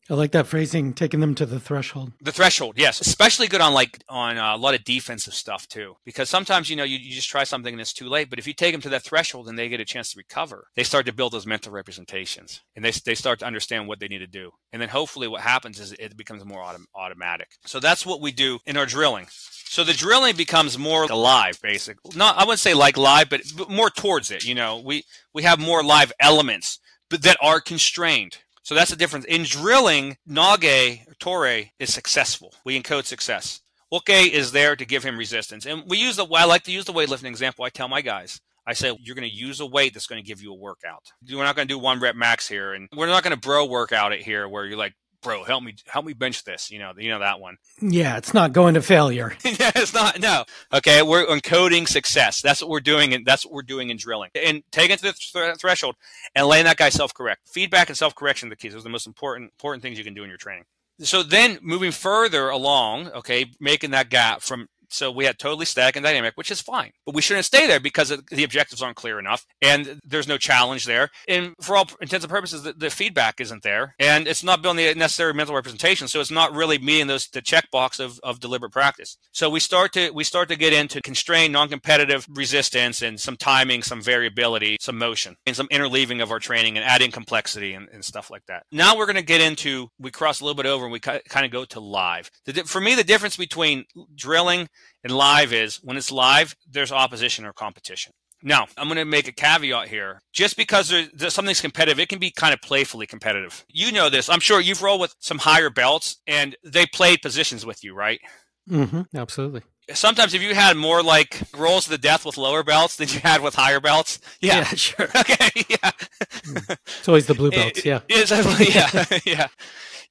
I like that phrasing, taking them to the threshold. The threshold, yes. Especially good on like on uh, a lot of defensive stuff too. Because sometimes, you know, you, you just try something and it's too late. But if you take them to that threshold and they get a chance to recover, they start to build those mental representations and they, they start to understand what they need to do. And then hopefully what happens is it becomes more autom- automatic. So that's what we do in our drilling. So the drilling becomes more alive, basically. Not, I wouldn't say like live, but more towards it. You know, we, we have more live elements, but that are constrained So that's the difference. In drilling, Nage Tori is successful. We encode success. Uke is there to give him resistance. And we use the I like to use the weightlifting example. I tell my guys, I say you're going to use a weight that's going to give you a workout. We're not going to do one rep max here, and we're not going to bro workout it here where you're like bro, help me, help me bench this. You know, you know that one. Yeah, it's not going to failure. (laughs) yeah, it's not. No. Okay, we're encoding success. That's what we're doing, and that's what we're doing in drilling. And taking it to the th- threshold and letting that guy self-correct. Feedback and self-correction are the keys. Those are the most important important things you can do in your training. So then, moving further along, okay, making that gap from so we had totally static and dynamic, which is fine. But we shouldn't stay there because the objectives aren't clear enough and there's no challenge there. And for all intents and purposes, the, the feedback isn't there and it's not building the necessary mental representation. So it's not really meeting those the checkbox of, of deliberate practice. So we start to we start to get into constrained, non-competitive resistance and some timing, some variability, some motion, and some interleaving of our training and adding complexity and, and stuff like that. Now we're going to get into we cross a little bit over and we kind of go to live. The, for me, the difference between drilling and live is when it's live, there's opposition or competition. Now, I'm going to make a caveat here. Just because there's, something's competitive, it can be kind of playfully competitive. You know this. I'm sure you've rolled with some higher belts and they played positions with you, right? Mm-hmm. Absolutely. Sometimes if you had more like rolls to the death with lower belts than you had with higher belts. Yeah, yeah sure. (laughs) okay, yeah. It's always the blue (laughs) belts, yeah. It, yeah, (laughs) yeah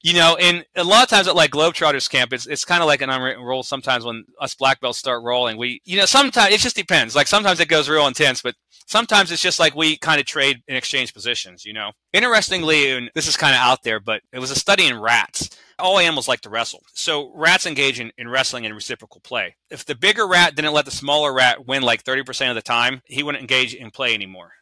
you know, and a lot of times at like Globetrotters camp, it's it's kind of like an unwritten rule. Sometimes when us black belts start rolling, we, you know, sometimes it just depends. Like sometimes it goes real intense, but sometimes it's just like we kind of trade and exchange positions. You know, interestingly, and this is kind of out there, but it was a study in rats. All animals like to wrestle. So rats engage in, in wrestling and reciprocal play. If the bigger rat didn't let the smaller rat win like 30% of the time, he wouldn't engage in play anymore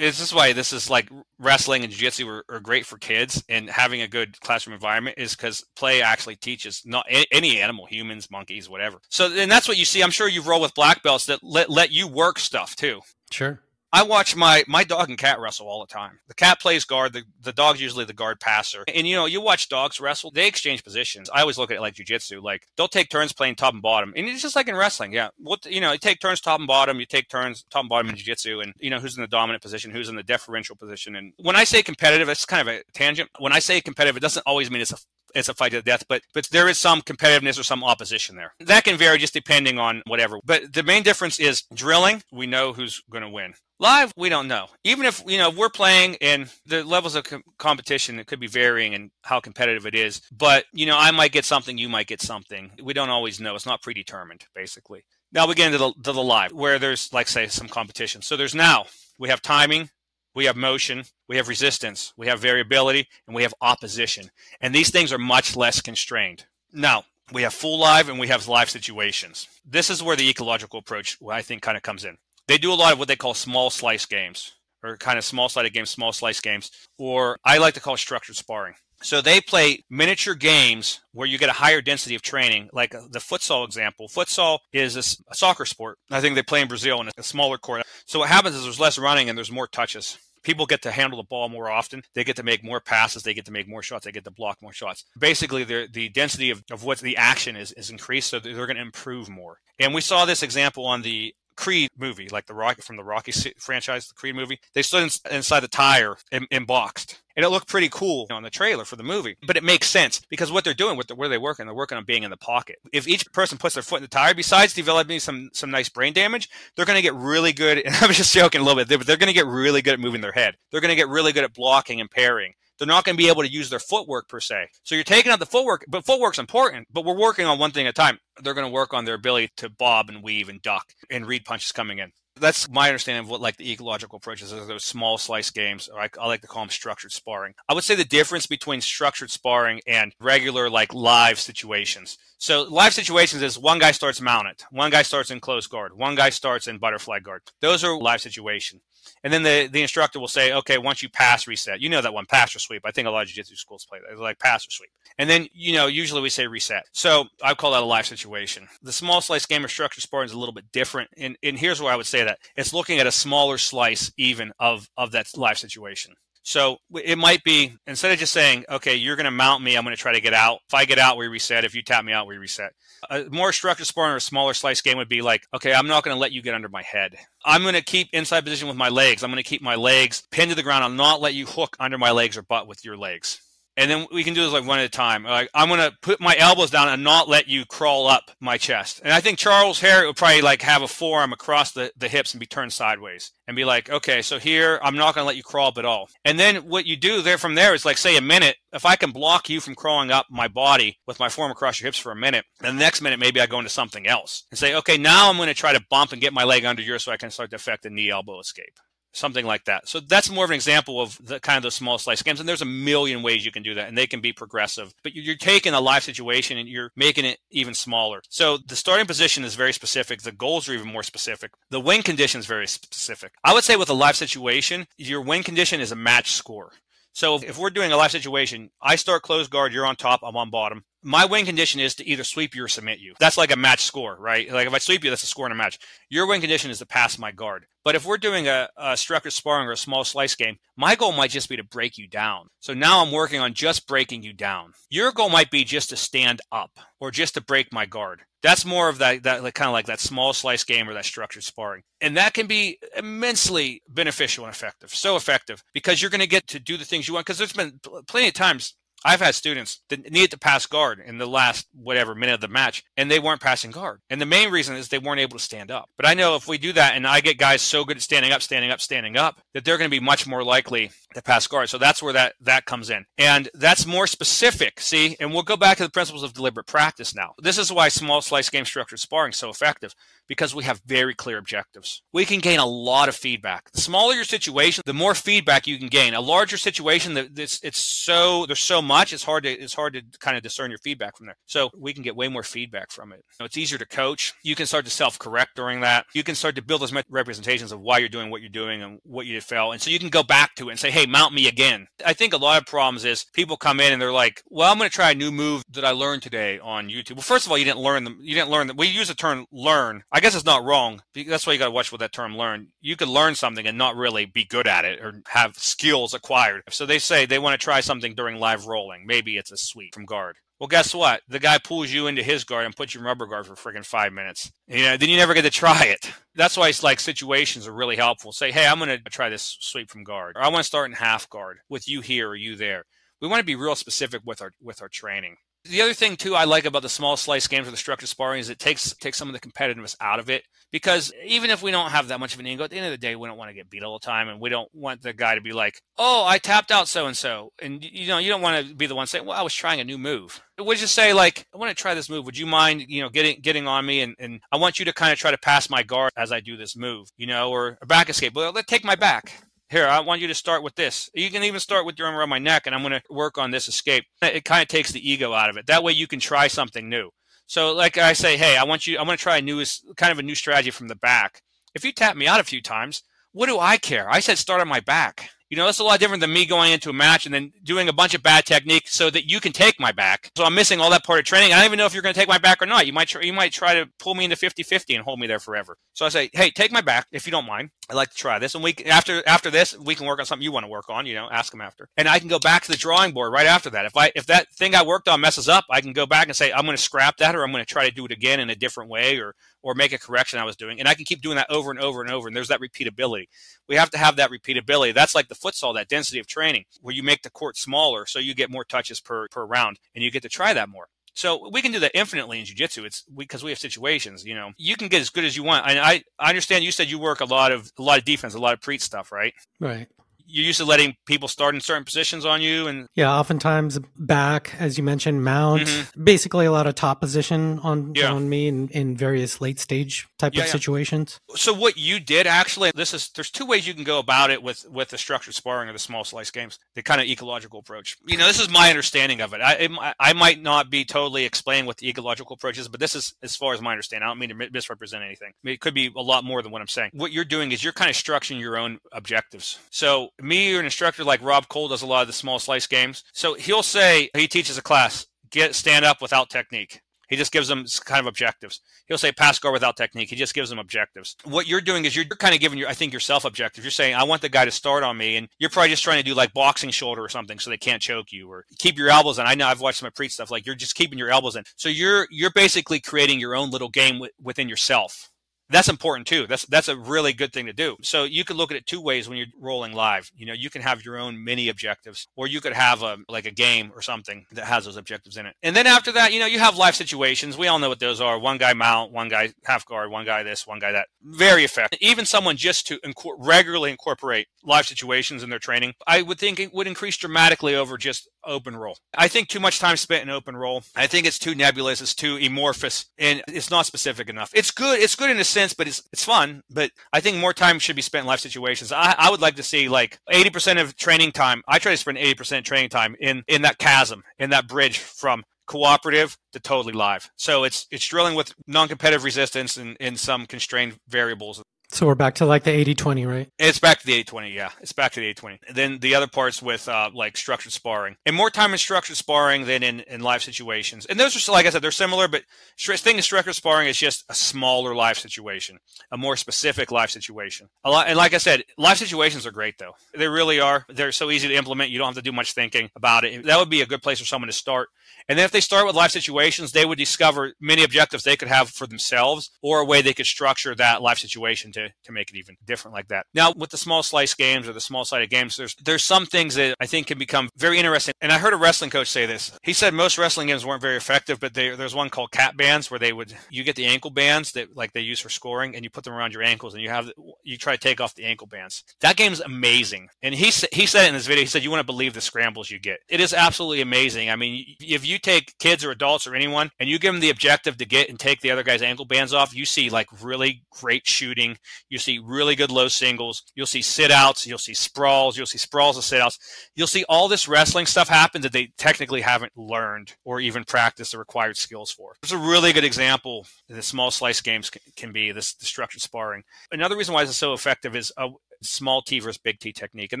this is why this is like wrestling and jiu-jitsu are, are, great for kids and having a good classroom environment is because play actually teaches not any animal humans monkeys whatever. So and that's what you see i'm sure you've rolled with black belts that let, let you work stuff too. Sure I watch my my dog and cat wrestle all the time. The cat plays guard. The, the dog's usually the guard passer. And you know, you watch dogs wrestle. They exchange positions. I always look at it like jujitsu. Like they'll take turns playing top and bottom. And it's just like in wrestling. Yeah, what you know, you take turns top and bottom. You take turns top and bottom in jujitsu, and you know who's in the dominant position, who's in the deferential position. And when I say competitive, it's kind of a tangent. When I say competitive, it doesn't always mean it's a it's a fight to the death, but but there is some competitiveness or some opposition there. That can vary just depending on whatever. But the main difference is drilling. We know who's going to win. Live, we don't know. Even if you know we're playing and the levels of com- competition, it could be varying and how competitive it is. But you know, I might get something, you might get something. We don't always know. It's not predetermined, basically. Now we get into the, to the live, where there's like say some competition. So there's now we have timing, we have motion, we have resistance, we have variability, and we have opposition. And these things are much less constrained. Now, we have full live and we have live situations. This is where the ecological approach, I think, kind of comes in. They do a lot of what they call small slice games, or kind of small sided games, small slice games, or I like to call structured sparring. So they play miniature games where you get a higher density of training, like uh, the futsal example. Futsal is a, soccer sport. I think they play in Brazil in a smaller court. So what happens is there's less running and there's more touches. People get to handle the ball more often. They get to make more passes. They get to make more shots. They get to block more shots. Basically, the density of, of what the action is is increased, so they're going to improve more. And we saw this example on the Creed movie, like the Rocky from the Rocky franchise, the Creed movie. They stood in, inside the tire and, and, boxed, and it looked pretty cool on the trailer for the movie. But it makes sense because what they're doing, what the, where they're working, they're working on being in the pocket. If each person puts their foot in the tire, besides developing some some nice brain damage, they're going to get really good. (laughs) And I'm just joking a little bit, but they're going to get really good at moving their head. They're going to get really good at blocking and parrying they're not going to be able to use their footwork per se. So you're taking out the footwork, but footwork's important, but we're working on one thing at a time. They're going to work on their ability to bob and weave and duck and read punches coming in. That's my understanding of what like the ecological approaches are those small slice games. I, I like to call them structured sparring. I would say the difference between structured sparring and regular like live situations. So live situations is one guy starts mounted, one guy starts in close guard, one guy starts in butterfly guard. Those are live situation. And then the, the instructor will say, okay, once you pass reset, you know that one, pass or sweep. I think a lot of jiu-jitsu schools play that. Like pass or sweep. And then, you know, usually we say reset. So I call that a live situation. The small slice game of structured sparring is a little bit different. And, and here's where I would say that it's looking at a smaller slice even of, of that live situation. So it might be instead of just saying, okay, you're going to mount me, I'm going to try to get out. If I get out, we reset. If you tap me out, we reset. A more structured sparring or a smaller slice game would be like, okay, I'm not going to let you get under my head. I'm going to keep inside position with my legs. I'm going to keep my legs pinned to the ground. I'll not let you hook under my legs or butt with your legs and then we can do this like one at a time. Like I'm gonna put my elbows down and not let you crawl up my chest. And I think Charles Harriott would probably like have a forearm across the, the hips and be turned sideways and be like, okay, so here I'm not gonna let you crawl up at all. And then what you do there from there is like say a minute. If I can block you from crawling up my body with my forearm across your hips for a minute, then the next minute maybe I go into something else and say, okay, now I'm gonna try to bump and get my leg under yours so I can start to affect the knee elbow escape something like that. So that's more of an example of the kind of the small slice games. And there's a million ways you can do that, and they can be progressive. But you're taking a live situation and you're making it even smaller. So the starting position is very specific. The goals are even more specific. The win condition is very specific. I would say with a live situation, your win condition is a match score. So if we're doing a live situation, I start close guard, you're on top, I'm on bottom my win condition is to either sweep you or submit you. That's like a match score, right? Like if I sweep you, that's a score in a match. Your win condition is to pass my guard. But if we're doing a, a structured sparring or a small slice game, my goal might just be to break you down. So now I'm working on just breaking you down. Your goal might be just to stand up or just to break my guard. That's more of that, that like, kind of like that small slice game or that structured sparring. And that can be immensely beneficial and effective. So effective because you're going to get to do the things you want. Because there's been plenty of times I've had students that needed to pass guard in the last whatever minute of the match, and they weren't passing guard. And the main reason is they weren't able to stand up. But I know if we do that, and I get guys so good at standing up, standing up, standing up, that they're going to be much more likely to pass guard. So that's where that that comes in, and that's more specific. See, and we'll go back to the principles of deliberate practice now. This is why small slice game structured sparring is so effective because we have very clear objectives. We can gain a lot of feedback. The smaller your situation, the more feedback you can gain. A larger situation, that it's, it's so there's so much, it's hard to it's hard to kind of discern your feedback from there. So we can get way more feedback from it. it's easier to coach. You can start to self correct during that. You can start to build those representations of why you're doing what you're doing and what you did fail. And so you can go back to it and say, hey, mount me again. I think a lot of problems is people come in and they're like, well, I'm going to try a new move that I learned today on YouTube. Well, first of all, you didn't learn them. You didn't learn them. We use the term learn. I guess it's not wrong. That's why you got to watch what that term learn. You could learn something and not really be good at it or have skills acquired. So they say they want to try something during live rolling. Maybe it's a sweep from guard. Well, guess what? The guy pulls you into his guard and puts you in rubber guard for freaking five minutes. You know, then you never get to try it. That's why it's like situations are really helpful. Say, hey, I'm going to try this sweep from guard, or I want to start in half guard with you here or you there. We want to be real specific with our with our training. The other thing too I like about the small slice games or the structured sparring is it takes takes some of the competitiveness out of it because even if we don't have that much of an ego, at the end of the day, we don't want to get beat all the time, and we don't want the guy to be like, "Oh, I tapped out so and so," and you know you don't want to be the one saying, "Well, I was trying a new move." We just say like, "I want to try this move. Would you mind, you know, getting getting on me, and, and I want you to kind of try to pass my guard as I do this move, you know, or a back escape. Well, let take my back." Here, I want you to start with this. You can even start with your arm around my neck, and I'm going to work on this escape. It kind of takes the ego out of it. That way, you can try something new. So, like I say, hey, I want you. I want to try a new, kind of a new strategy from the back. If you tap me out a few times, what do I care? I said start on my back. You know, that's a lot different than me going into a match and then doing a bunch of bad technique so that you can take my back. So I'm missing all that part of training. I don't even know if you're going to take my back or not. You might try, you might try to pull me into 50-50 and hold me there forever. So I say, hey, take my back if you don't mind. I'd like to try this, and we after after this we can work on something you want to work on. You know, ask them after, and I can go back to the drawing board right after that. If I if that thing I worked on messes up, I can go back and say I'm going to scrap that, or I'm going to try to do it again in a different way, or or make a correction I was doing. And I can keep doing that over and over and over. And there's that repeatability. We have to have that repeatability. That's like the futsal, that density of training, where you make the court smaller so you get more touches per, per round and you get to try that more. So we can do that infinitely in jiu-jitsu. It's because we, we, have situations, you know, you can get as good as you want. I, I, I understand you said you work a lot of, a lot of defense, a lot of preach stuff, right? Right you're used to letting people start in certain positions on you and yeah oftentimes back as you mentioned mount mm-hmm. basically a lot of top position on yeah. on me in, in various late stage type yeah, of yeah. situations. So what you did actually this is there's two ways you can go about it with with the structured sparring or the small slice games the kind of ecological approach. You know this is my understanding of it. I it, i might not be totally explaining what the ecological approach is but this is as far as my understanding. I don't mean to misrepresent anything. I mean, it could be a lot more than what i'm saying. What you're doing is you're kind of structuring your own objectives. So me or an instructor like Rob Cole does a lot of the small slice games. So he'll say he teaches a class, get stand up without technique. He just gives them kind of objectives. He'll say pass guard without technique. He just gives them objectives. What you're doing is you're kind of giving your, I think, yourself objectives. You're saying, I want the guy to start on me, and you're probably just trying to do like boxing shoulder or something so they can't choke you or keep your elbows in. I know I've watched some preach stuff like you're just keeping your elbows in. So you're you're basically creating your own little game w- within yourself that's important too. That's that's a really good thing to do. So you could look at it two ways when you're rolling live. You know, you can have your own mini objectives, or you could have a like a game or something that has those objectives in it. And then after that, you know, you have life situations. We all know what those are. One guy mount, one guy half guard, one guy this, one guy that. Very effective. Even someone just to inc- regularly incorporate live situations in their training, I would think it would increase dramatically over just open roll. I think too much time spent in open roll. I think it's too nebulous, it's too amorphous, and it's not specific enough. It's good, it's good in a sense, but it's it's fun. But I think more time should be spent in life situations. I, I would like to see like 80% of training time. I try to spend 80% training time in in that chasm, in that bridge from cooperative to totally live. So it's it's drilling with non-competitive resistance and in some constrained variables. So we're back to like the 80 20, right? It's back to the 80 20, yeah. It's back to the 80 20. Then the other parts with uh, like structured sparring and more time in structured sparring than in, in live situations. And those are, like I said, they're similar, but thing is structured sparring is just a smaller live situation, a more specific live situation. A lot, and like I said, live situations are great though. They really are. They're so easy to implement. You don't have to do much thinking about it. That would be a good place for someone to start. And then if they start with live situations, they would discover many objectives they could have for themselves or a way they could structure that live situation to, to make it even different like that. Now, with the small slice games or the small sided games, there's there's some things that I think can become very interesting. And I heard a wrestling coach say this. He said most wrestling games weren't very effective, but they, there's one called cat bands where they would you get the ankle bands that like they use for scoring and you put them around your ankles and you have you try to take off the ankle bands. That game's amazing. And he he said in this video. He said you want to believe the scrambles you get. It is absolutely amazing. I mean, if you take kids or adults or anyone and you give them the objective to get and take the other guy's ankle bands off, you see like really great shooting. You see really good low singles. You'll see sit outs. You'll see sprawls. You'll see sprawls of sit outs. You'll see all this wrestling stuff happen that they technically haven't learned or even practiced the required skills for. It's a really good example the small slice games can be this structured sparring. Another reason why this is so effective is a, small T versus big T technique. And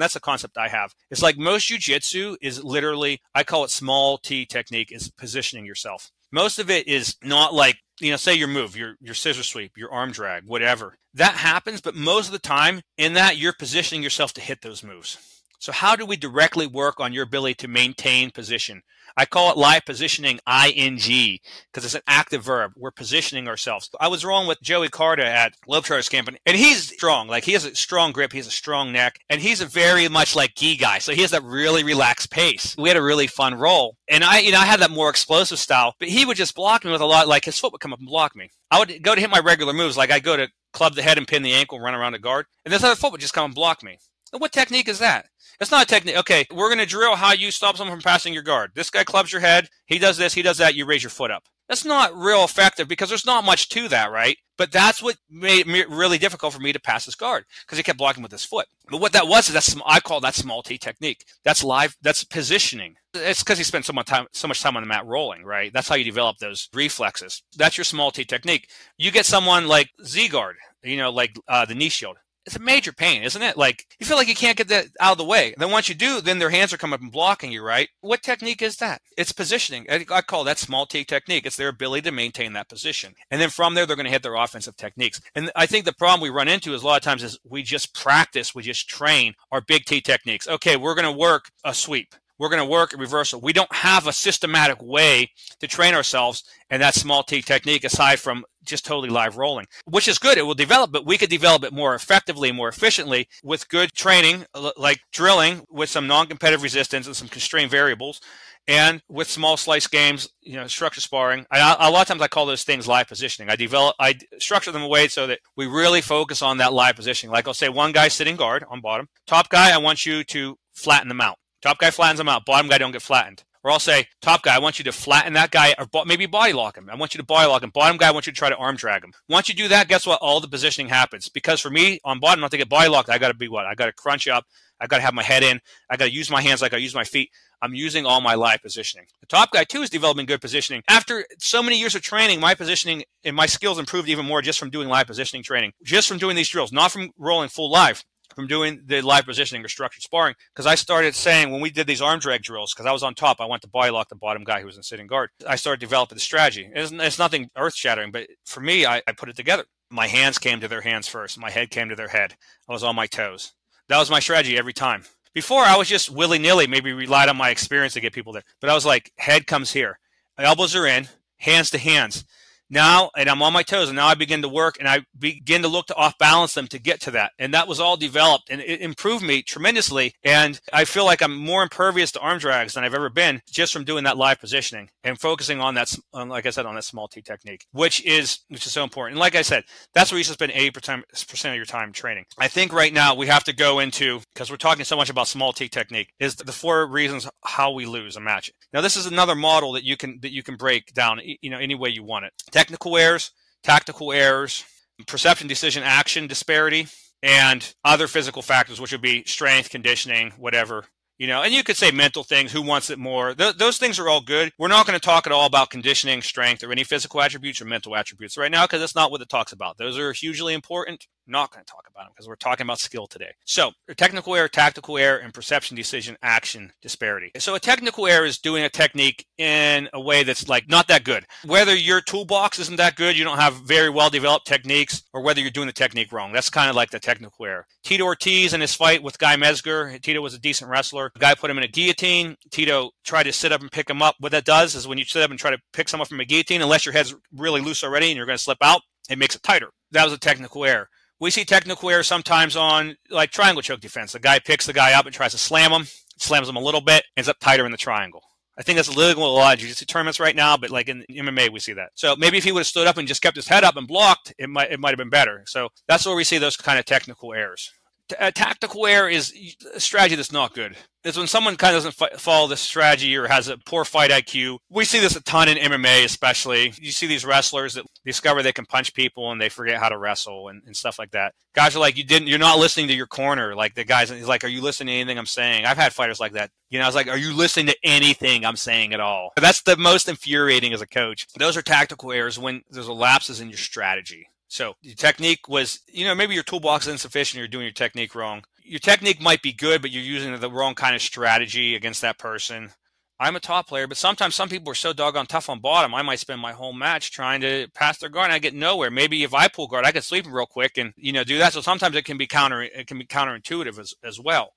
that's a concept I have. It's like most jujitsu is literally, I call it small T technique, is positioning yourself. Most of it is not like, you know, say your move, your, your scissor sweep, your arm drag, whatever. That happens, but most of the time in that, you're positioning yourself to hit those moves. So, how do we directly work on your ability to maintain position? I call it live positioning ing because it's an active verb. We're positioning ourselves. I was wrong with Joey Carter at Globetrotters Camp, and he's strong. Like he has a strong grip, he has a strong neck, and he's a very much like Gi guy. So he has that really relaxed pace. We had a really fun roll, and I, you know, I had that more explosive style, but he would just block me with a lot. Like his foot would come up and block me. I would go to hit my regular moves, like I go to club the head and pin the ankle, run around the guard, and this other foot would just come and block me. And What technique is that? It's not a technique. Okay, we're going to drill how you stop someone from passing your guard. This guy clubs your head. He does this. He does that. You raise your foot up. That's not real effective because there's not much to that, right? But that's what made it really difficult for me to pass his guard because he kept blocking with his foot. But what that was is that's I call that small T technique. That's live. That's positioning. It's because he spent so much time so much time on the mat rolling, right? That's how you develop those reflexes. That's your small T technique. You get someone like Z guard, you know, like uh, the knee shield it's a major pain, isn't it? Like you feel like you can't get that out of the way. Then once you do, then their hands are coming up and blocking you, right? What technique is that? It's positioning. I call that small T technique. It's their ability to maintain that position. And then from there, they're going to hit their offensive techniques. And I think the problem we run into is a lot of times is we just practice, we just train our big T techniques. Okay, we're going to work a sweep we're going to work in reversal. We don't have a systematic way to train ourselves in that small T technique aside from just totally live rolling, which is good. It will develop, but we could develop it more effectively, more efficiently with good training, like drilling with some non-competitive resistance and some constrained variables. And with small slice games, you know, structure sparring. I, a lot of times I call those things live positioning. I develop, I structure them away so that we really focus on that live positioning. Like I'll say, one guy sitting guard on bottom, top guy, I want you to flatten them out. Top guy flattens him out. Bottom guy don't get flattened. Or I'll say, top guy, I want you to flatten that guy, or maybe body lock him. I want you to body lock him. Bottom guy, I want you to try to arm drag him. Once you do that, guess what? All the positioning happens. Because for me, on bottom, not to get body locked, I got to be what? I got to crunch up. I got to have my head in. I got to use my hands like I use my feet. I'm using all my live positioning. The top guy too is developing good positioning. After so many years of training, my positioning and my skills improved even more just from doing live positioning training, just from doing these drills, not from rolling full live from doing the live positioning or structured sparring because I started saying when we did these arm drag drills, because I was on top, I went to body lock the bottom guy who was in sitting guard. I started developing the strategy. It's, it's nothing earth shattering, but for me, I, I put it together. My hands came to their hands first. My head came to their head. I was on my toes. That was my strategy every time. Before, I was just willy nilly, maybe relied on my experience to get people there. But I was like, head comes here, elbows are in, hands to hands now and i'm on my toes and now i begin to work and i begin to look to off balance them to get to that. And that was all developed and it improved me tremendously and i feel like i'm more impervious to arm drags than i've ever been just from doing that live positioning and focusing on that like i said on that small t technique which is which is so important. And like i said that's where you should spend 80% of your time training. I think right now we have to go into because we're talking so much about small t technique is the four reasons how we lose a match. Now this is another model that you can that you can break down you know any way you want it technical errors, tactical errors, perception, decision, action disparity, and other physical factors, which would be strength, conditioning, whatever. You know, and you could say mental things, who wants it more. Th- those things are all good. We're not going to talk at all about conditioning, strength, or any physical attributes or mental attributes right now because that's not what it talks about. Those are hugely important not going to talk about them because we're talking about skill today. So, technical error, tactical error, and perception, decision, action disparity. So, a technical error is doing a technique in a way that's like not that good. Whether your toolbox isn't that good, you don't have very well developed techniques, or whether you're doing the technique wrong. That's kind of like the technical error. Tito Ortiz in his fight with Guy Mezger, Tito was a decent wrestler. The guy put him in a guillotine. Tito tried to sit up and pick him up. What that does is when you sit up and try to pick someone from a guillotine, unless your head's really loose already and you're going to slip out, it makes it tighter. That was a technical error. We see technical errors sometimes on like triangle choke defense. The guy picks the guy up and tries to slam him, slams him a little bit, ends up tighter in the triangle. I think that's a little a lot of jiu-jitsu tournaments right now, but like in MMA, we see that. So maybe if he would have stood up and just kept his head up and blocked, it might it might have been better. So that's where we see those kind of technical errors. A tactical error is a strategy that's not good is when someone kind of doesn't follow this strategy or has a poor fight IQ. We see this a ton in MMA, especially. You see these wrestlers that discover they can punch people and they forget how to wrestle and, and stuff like that. Guys are like, you didn't, you're not listening to your corner. Like the guys, he's like, are you listening to anything I'm saying? I've had fighters like that. You know, I was like, are you listening to anything I'm saying at all? That's the most infuriating as a coach. Those are tactical errors when there's a lapses in your strategy. So your technique was, you know, maybe your toolbox is insufficient. You're doing your technique wrong your technique might be good, but you're using the wrong kind of strategy against that person. I'm a top player, but sometimes some people are so doggone tough on bottom. I might spend my whole match trying to pass their guard, and I get nowhere. Maybe if I pull guard, I could sleep real quick and you know do that. So sometimes it can be counter it can be counterintuitive as, as well.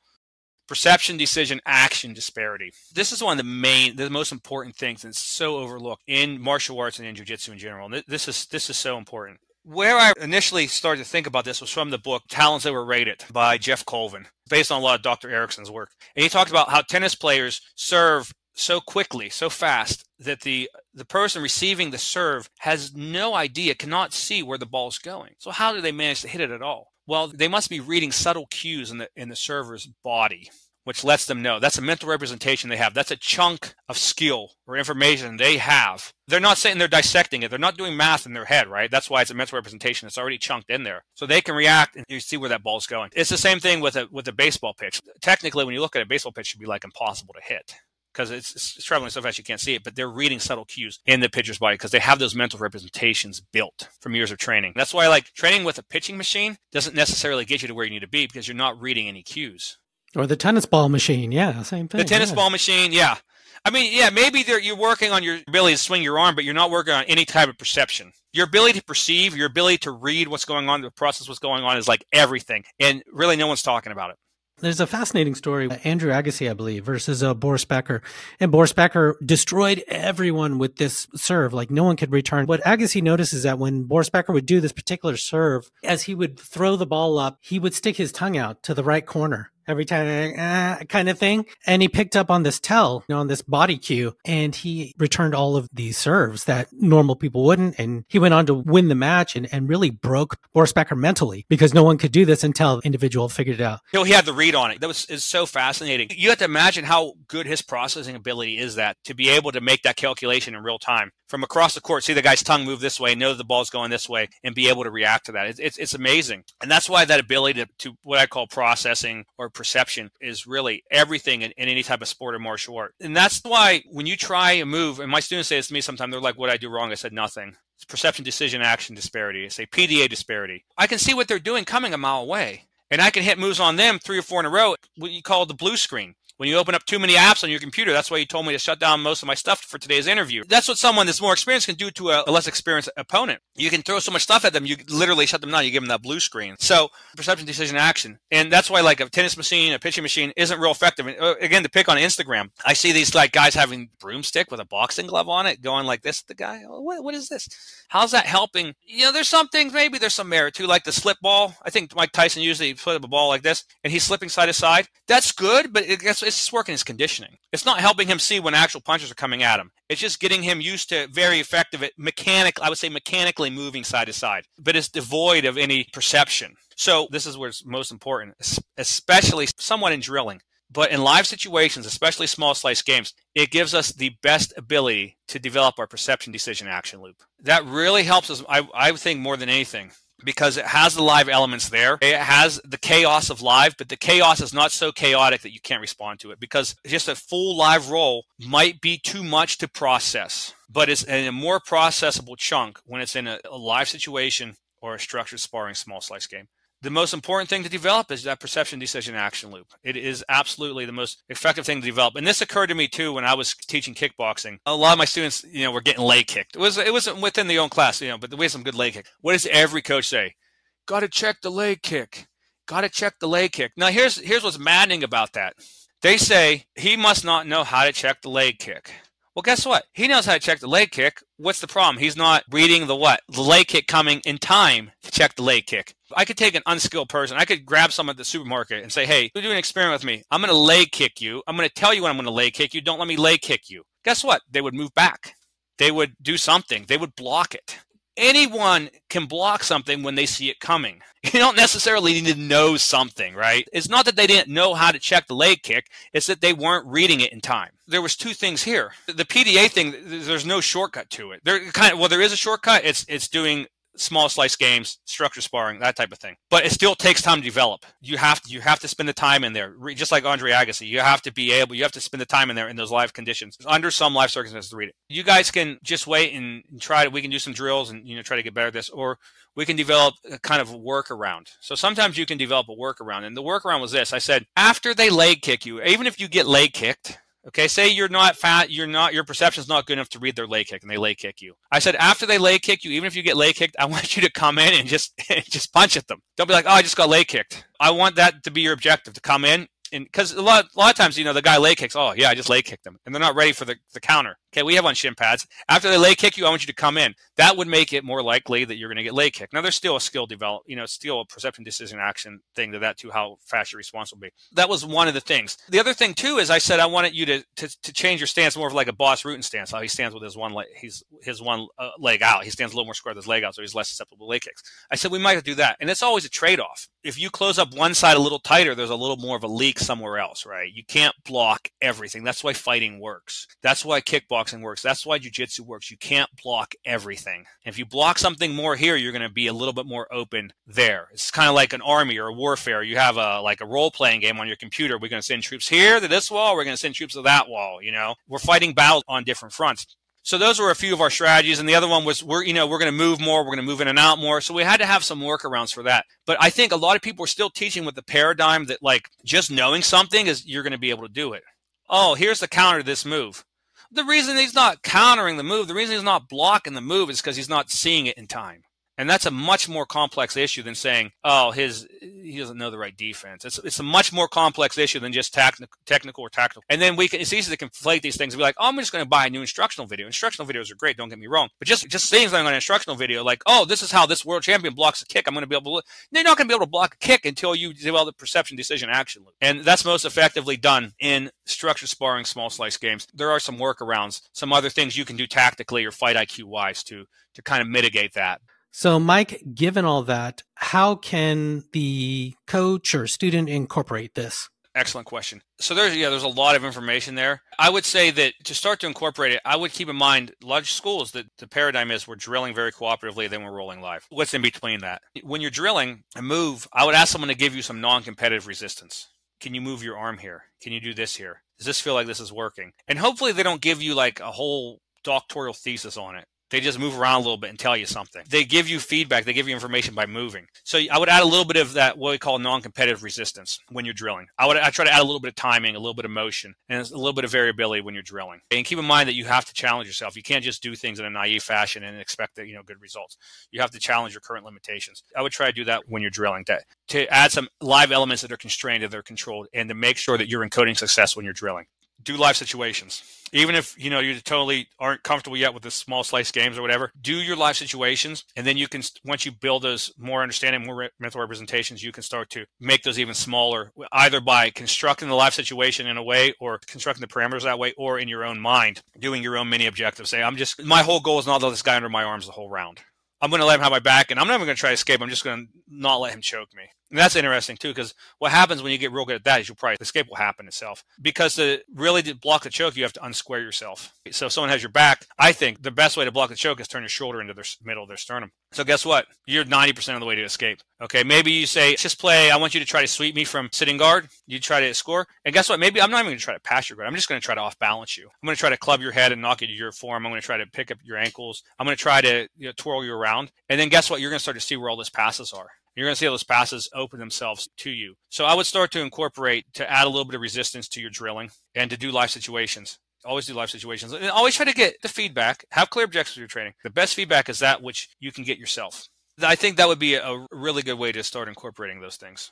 Perception, decision, action disparity. This is one of the main, the most important things that's so overlooked in martial arts and in jiu-jitsu in general. This is this is so important. Where I initially started to think about this was from the book Talent Is Overrated by Geoff Colvin, based on a lot of Dr. Ericsson's work. And he talked about how tennis players serve so quickly, so fast that the the person receiving the serve has no idea, cannot see where the ball's going. So how do they manage to hit it at all? Well, they must be reading subtle cues in the in the server's body which lets them know that's a mental representation they have. That's a chunk of skill or information they have. They're not saying they're dissecting it. They're not doing math in their head, right? That's why it's a mental representation. It's already chunked in there. So they can react and you see where that ball's going. It's the same thing with a with a baseball pitch. Technically, when you look at a baseball pitch, it should be like impossible to hit because it's, it's, traveling so fast you can't see it, but they're reading subtle cues in the pitcher's body because they have those mental representations built from years of training. That's why like training with a pitching machine doesn't necessarily get you to where you need to be because you're not reading any cues. Or the tennis ball machine, yeah, same thing. The tennis yeah. ball machine, yeah. I mean, yeah, maybe you're working on your ability to swing your arm, but you're not working on any type of perception. Your ability to perceive, your ability to read what's going on, to process what's going on is like everything. And really, no one's talking about it. There's a fascinating story, Andre Agassi, I believe, versus uh, Boris Becker. And Boris Becker destroyed everyone with this serve. Like no one could return. What Agassi noticed is that when Boris Becker would do this particular serve, as he would throw the ball up, he would stick his tongue out to the right corner every time uh, kind of thing. And he picked up on this tell, you know, on this body cue, and he returned all of these serves that normal people wouldn't. And he went on to win the match and, and really broke Boris Becker mentally because no one could do this until the individual figured it out. You know, he had the read on it. That was is so fascinating. You have to imagine how good his processing ability is that to be able to make that calculation in real time from across the court, see the guy's tongue move this way, know the ball's going this way, and be able to react to that. It's, it's, it's amazing. And that's why that ability to, to what I call processing or perception is really everything in, in, any type of sport or martial art. And that's why when you try a move, and my students say this to me sometimes, they're like, what I do wrong? I said, nothing. It's perception, decision, action disparity. I say PDA disparity. I can see what they're doing coming a mile away. And I can hit moves on them three or four in a row, what you call the blue screen. When you open up too many apps on your computer, that's why you told me to shut down most of my stuff for today's interview. That's what someone that's more experienced can do to a, less experienced opponent. You can throw so much stuff at them, you literally shut them down. You give them that blue screen. So perception, decision, action, and that's why like a tennis machine, a pitching machine isn't real effective. And, uh, again, to pick on Instagram, I see these like guys having broomstick with a boxing glove on it, going like this. The guy, oh, what, what is this? How's that helping? You know, there's some things maybe there's some merit to, like the slip ball. I think Mike Tyson usually put up a ball like this, and he's slipping side to side. That's good, but it, it's just working his conditioning. It's not helping him see when actual punches are coming at him. It's just getting him used to very effective mechanic, I would say mechanically moving side to side, but it's devoid of any perception. So this is where it's most important, especially somewhat in drilling. But in live situations, especially small slice games, it gives us the best ability to develop our perception decision action loop. That really helps us, I, I think, more than anything because it has the live elements there. It has the chaos of live, but the chaos is not so chaotic that you can't respond to it because just a full live roll might be too much to process, but it's in a more processable chunk when it's in a, a live situation or a structured sparring small slice game the most important thing to develop is that perception decision action loop. It is absolutely the most effective thing to develop. And this occurred to me too when I was teaching kickboxing. A lot of my students, you know, were getting leg kicked. It was it wasn't within the own class, you know, but we had some good leg kick. What does every coach say? Got to check the leg kick. Got to check the leg kick. Now here's here's what's maddening about that. They say he must not know how to check the leg kick. Well, guess what? He knows how to check the leg kick. What's the problem? He's not reading the what? The leg kick coming in time to check the leg kick. I could take an unskilled person. I could grab someone at the supermarket and say, hey, do an experiment with me. I'm going to leg kick you. I'm going to tell you when I'm going to leg kick you. Don't let me leg kick you. Guess what? They would move back. They would do something. They would block it anyone can block something when they see it coming. (laughs) You don't necessarily need to know something, right? It's not that they didn't know how to check the leg kick, it's that they weren't reading it in time. There was two things here. The PDA thing, there's no shortcut to it. There kind of well there is a shortcut. It's it's doing small slice games, structure sparring, that type of thing. But it still takes time to develop. You have to you have to spend the time in there, just like Andre Agassi. You have to be able, you have to spend the time in there in those live conditions under some live circumstances to read it. You guys can just wait and, and try to. We can do some drills and you know try to get better at this, or we can develop a kind of workaround. So sometimes you can develop a workaround, and the workaround was this: I said after they leg kick you, even if you get leg kicked Okay, say you're not fat, you're not your perception's not good enough to read their leg kick and they leg kick you. I said after they leg kick you, even if you get leg kicked, I (laughs) want you to come in and just (laughs) just punch at them. Don't be like, "Oh, I just got leg kicked." I want that to be your objective to come in and because a lot, a lot of times, you know, the guy leg kicks. Oh, yeah, I just leg kicked them, and they're not ready for the, the counter. Okay, we have on shin pads. After they lay kick you, I want you to come in. That would make it more likely that you're going to get lay kick. Now, there's still a skill develop, you know, still a perception, decision, action thing to that too. How fast your response will be. That was one of the things. The other thing too is I said I wanted you to to, to change your stance more of like a Bas Rutten stance. How he stands with his one leg, he's his one uh, leg out. He stands a little more square with his leg out, so he's less susceptible to leg kicks. I said we might do that, and it's always a trade off. If you close up one side a little tighter, there's a little more of a leak somewhere else, right? You can't block everything. That's why fighting works. That's why kickboxing works. That's why jujitsu works. You can't block everything. if you block something more here, you're going to be a little bit more open there. It's kind of like an army or a warfare. You have a like a role playing game on your computer. We're going to send troops here to this wall. We're going to send troops to that wall. You know, we're fighting battles on different fronts. So those were a few of our strategies, and the other one was we're you know we're going to move more, we're going to move in and out more. So we had to have some workarounds for that. But I think a lot of people are still teaching with the paradigm that like just knowing something is you're going to be able to do it. Oh, here's the counter to this move. The reason he's not countering the move, the reason he's not blocking the move is because he's not seeing it in time. And that's a much more complex issue than saying, "Oh, his he doesn't know the right defense." It's it's a much more complex issue than just technical, or tactical. And then we can it's easy to conflate these things and be like, "Oh, I'm just going to buy a new instructional video." Instructional videos are great, don't get me wrong, but just just saying something on an instructional video like, "Oh, this is how this world champion blocks a kick," I'm going to be able to. They're not going to be able to block a kick until you develop the perception, decision, action loop, and that's most effectively done in structured sparring, small slice games. There are some workarounds, some other things you can do tactically or fight IQ wise to to kind of mitigate that. So, Mike, given all that, how can the coach or student incorporate this? Excellent question. So there's yeah, there's a lot of information there. I would say that to start to incorporate it, I would keep in mind large schools that the paradigm is we're drilling very cooperatively, then we're rolling live. What's in between that? When you're drilling a move, I would ask someone to give you some non-competitive resistance. Can you move your arm here? Can you do this here? Does this feel like this is working? And hopefully they don't give you like a whole doctoral thesis on it They just move around a little bit and tell you something. They give you feedback. They give you information by moving. So I would add a little bit of that what we call non-competitive resistance when you're drilling. I would I try to add a little bit of timing, a little bit of motion, and a little bit of variability when you're drilling. And keep in mind that you have to challenge yourself. You can't just do things in a naive fashion and expect that you know good results. You have to challenge your current limitations. I would try to do that when you're drilling to, to add some live elements that are constrained and they're controlled, and to make sure that you're encoding success when you're drilling do live situations. Even if you know you totally aren't comfortable yet with the small slice games or whatever, do your live situations, and then you can once you build those more understanding, more mental representations, you can start to make those even smaller, either by constructing the live situation in a way, or constructing the parameters that way, or in your own mind, doing your own mini objectives. Say, I'm just my whole goal is not to let this guy under my arms the whole round. I'm going to let him have my back, and I'm not even going to try to escape. I'm just going to not let him choke me. And that's interesting too, because what happens when you get real good at that is you'll probably the escape will happen itself. Because to really block the choke, you have to unsquare yourself. So if someone has your back, I think the best way to block the choke is turn your shoulder into their middle of their sternum. So guess what? You're 90% of the way to escape. Okay, maybe you say, just play, I want you to try to sweep me from sitting guard. You try to score. And guess what? Maybe I'm not even going to try to pass your guard. I'm just going to try to off balance you. I'm going to try to club your head and knock you to your form. I'm going to try to pick up your ankles. I'm going to try to you know, twirl you around. And then guess what? You're going to start to see where all those passes are. You're going to see those passes open themselves to you. So I would start to incorporate to add a little bit of resistance to your drilling and to do live situations. Always do live situations and always try to get the feedback. Have clear objectives for your training. The best feedback is that which you can get yourself. I think that would be a really good way to start incorporating those things.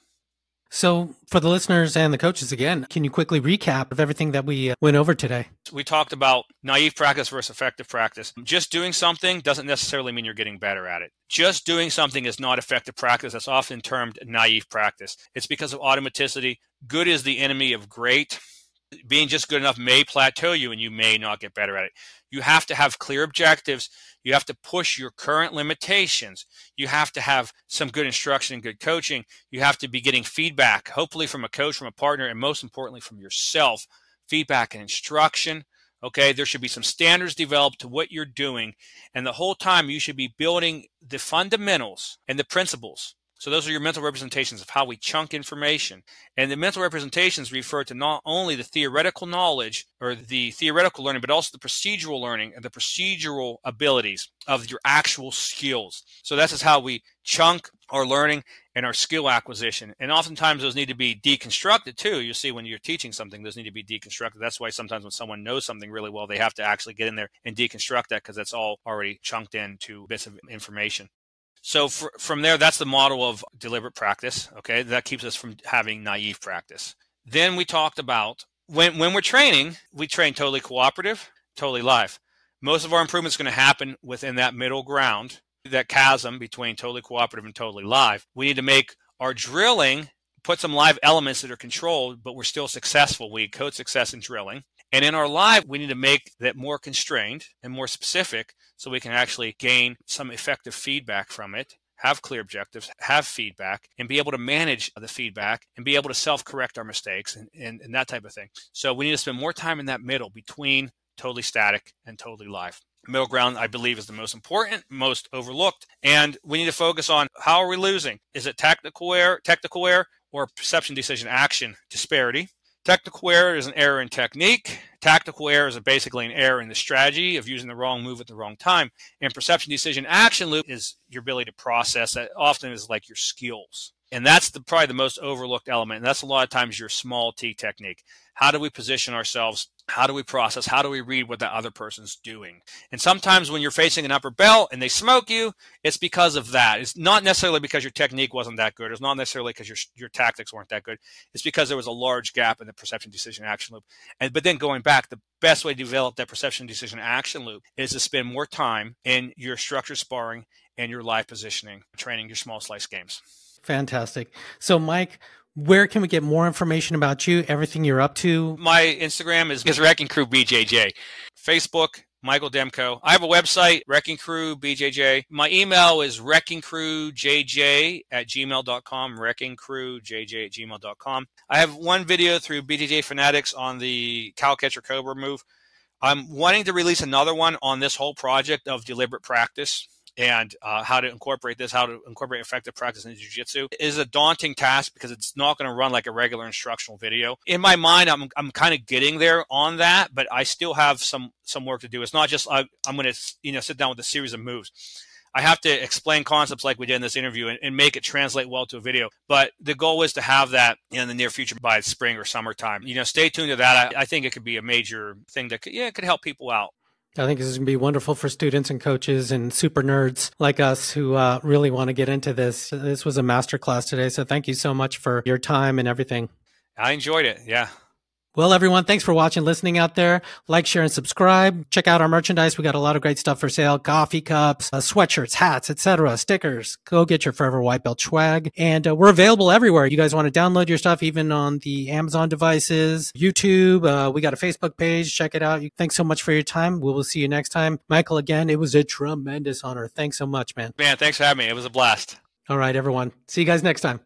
So, for the listeners and the coaches again, can you quickly recap of everything that we uh, went over today? We talked about naive practice versus effective practice. Just doing something doesn't necessarily mean you're getting better at it. Just doing something is not effective practice. That's often termed naive practice. It's because of automaticity. Good is the enemy of great. Being just good enough may plateau you and you may not get better at it. You have to have clear objectives you have to push your current limitations. You have to have some good instruction and good coaching. You have to be getting feedback, hopefully from a coach, from a partner, and most importantly from yourself. Feedback and instruction. Okay, there should be some standards developed to what you're doing. And the whole time you should be building the fundamentals and the principles so those are your mental representations of how we chunk information. And the mental representations refer to not only the theoretical knowledge or the theoretical learning, but also the procedural learning and the procedural abilities of your actual skills. So that's just how we chunk our learning and our skill acquisition. And oftentimes those need to be deconstructed too. You see when you're teaching something, those need to be deconstructed. That's why sometimes when someone knows something really well, they have to actually get in there and deconstruct that because that's all already chunked into bits of information. So for, from there, that's the model of deliberate practice. Okay, that keeps us from having naive practice. Then we talked about when when we're training, we train totally cooperative, totally live. Most of our improvement is going to happen within that middle ground, that chasm between totally cooperative and totally live. We need to make our drilling put some live elements that are controlled, but we're still successful. We code success in drilling. And in our live, we need to make that more constrained and more specific so we can actually gain some effective feedback from it, have clear objectives, have feedback, and be able to manage the feedback and be able to self correct our mistakes and, and, and that type of thing. So we need to spend more time in that middle between totally static and totally live. Middle ground i believe is the most important most overlooked and we need to focus on how are we losing? Is it technical error technical error or perception decision action disparity Technical error is an error in technique. Tactical error is basically an error in the strategy of using the wrong move at the wrong time. And perception decision action loop is your ability to process that often is like your skills. And that's the, probably the most overlooked element. And that's a lot of times your small T technique. How do we position ourselves? How do we process? How do we read what the other person's doing? And sometimes when you're facing an upper belt and they smoke you, it's because of that. It's not necessarily because your technique wasn't that good. It's not necessarily because your, your tactics weren't that good. It's because there was a large gap in the perception decision action loop. And but then going back, the best way to develop that perception decision action loop is to spend more time in your structure sparring and your live positioning, training your small slice games. Fantastic. So, Mike, where can we get more information about you, everything you're up to? My Instagram is, is Wrecking Crew BJJ. Facebook, Michael Demko. I have a website, Wrecking Crew BJJ. My email is wreckingcrewjj at gmail.com, wreckingcrewjj at gmail.com. I have one video through BJJ Fanatics on the Cowcatcher Cobra move. I'm wanting to release another one on this whole project of deliberate practice and uh, how to incorporate this, how to incorporate effective practice in jiu-jitsu is a daunting task because it's not going to run like a regular instructional video. In my mind, I'm, I'm kind of getting there on that, but I still have some some work to do. It's not just uh, I'm going to you know sit down with a series of moves. I have to explain concepts like we did in this interview and, and, make it translate well to a video. But the goal is to have that in the near future by spring or summertime. You know, stay tuned to that. I, I think it could be a major thing that could, yeah, it could help people out. I think this is going to be wonderful for students and coaches and super nerds like us who uh, really want to get into this. This was a masterclass today. So thank you so much for your time and everything. I enjoyed it. Yeah. Well, everyone, thanks for watching, listening out there. Like, share, and subscribe. Check out our merchandise. We got a lot of great stuff for sale: coffee cups, uh, sweatshirts, hats, etc., stickers. Go get your Forever White Belt swag, and uh, we're available everywhere. You guys want to download your stuff, even on the Amazon devices, YouTube. Uh, we got a Facebook page. Check it out. Thanks so much for your time. We will see you next time, Michael. Again, it was a tremendous honor. Thanks so much, man. Man, thanks for having me. It was a blast. All right, everyone. See you guys next time.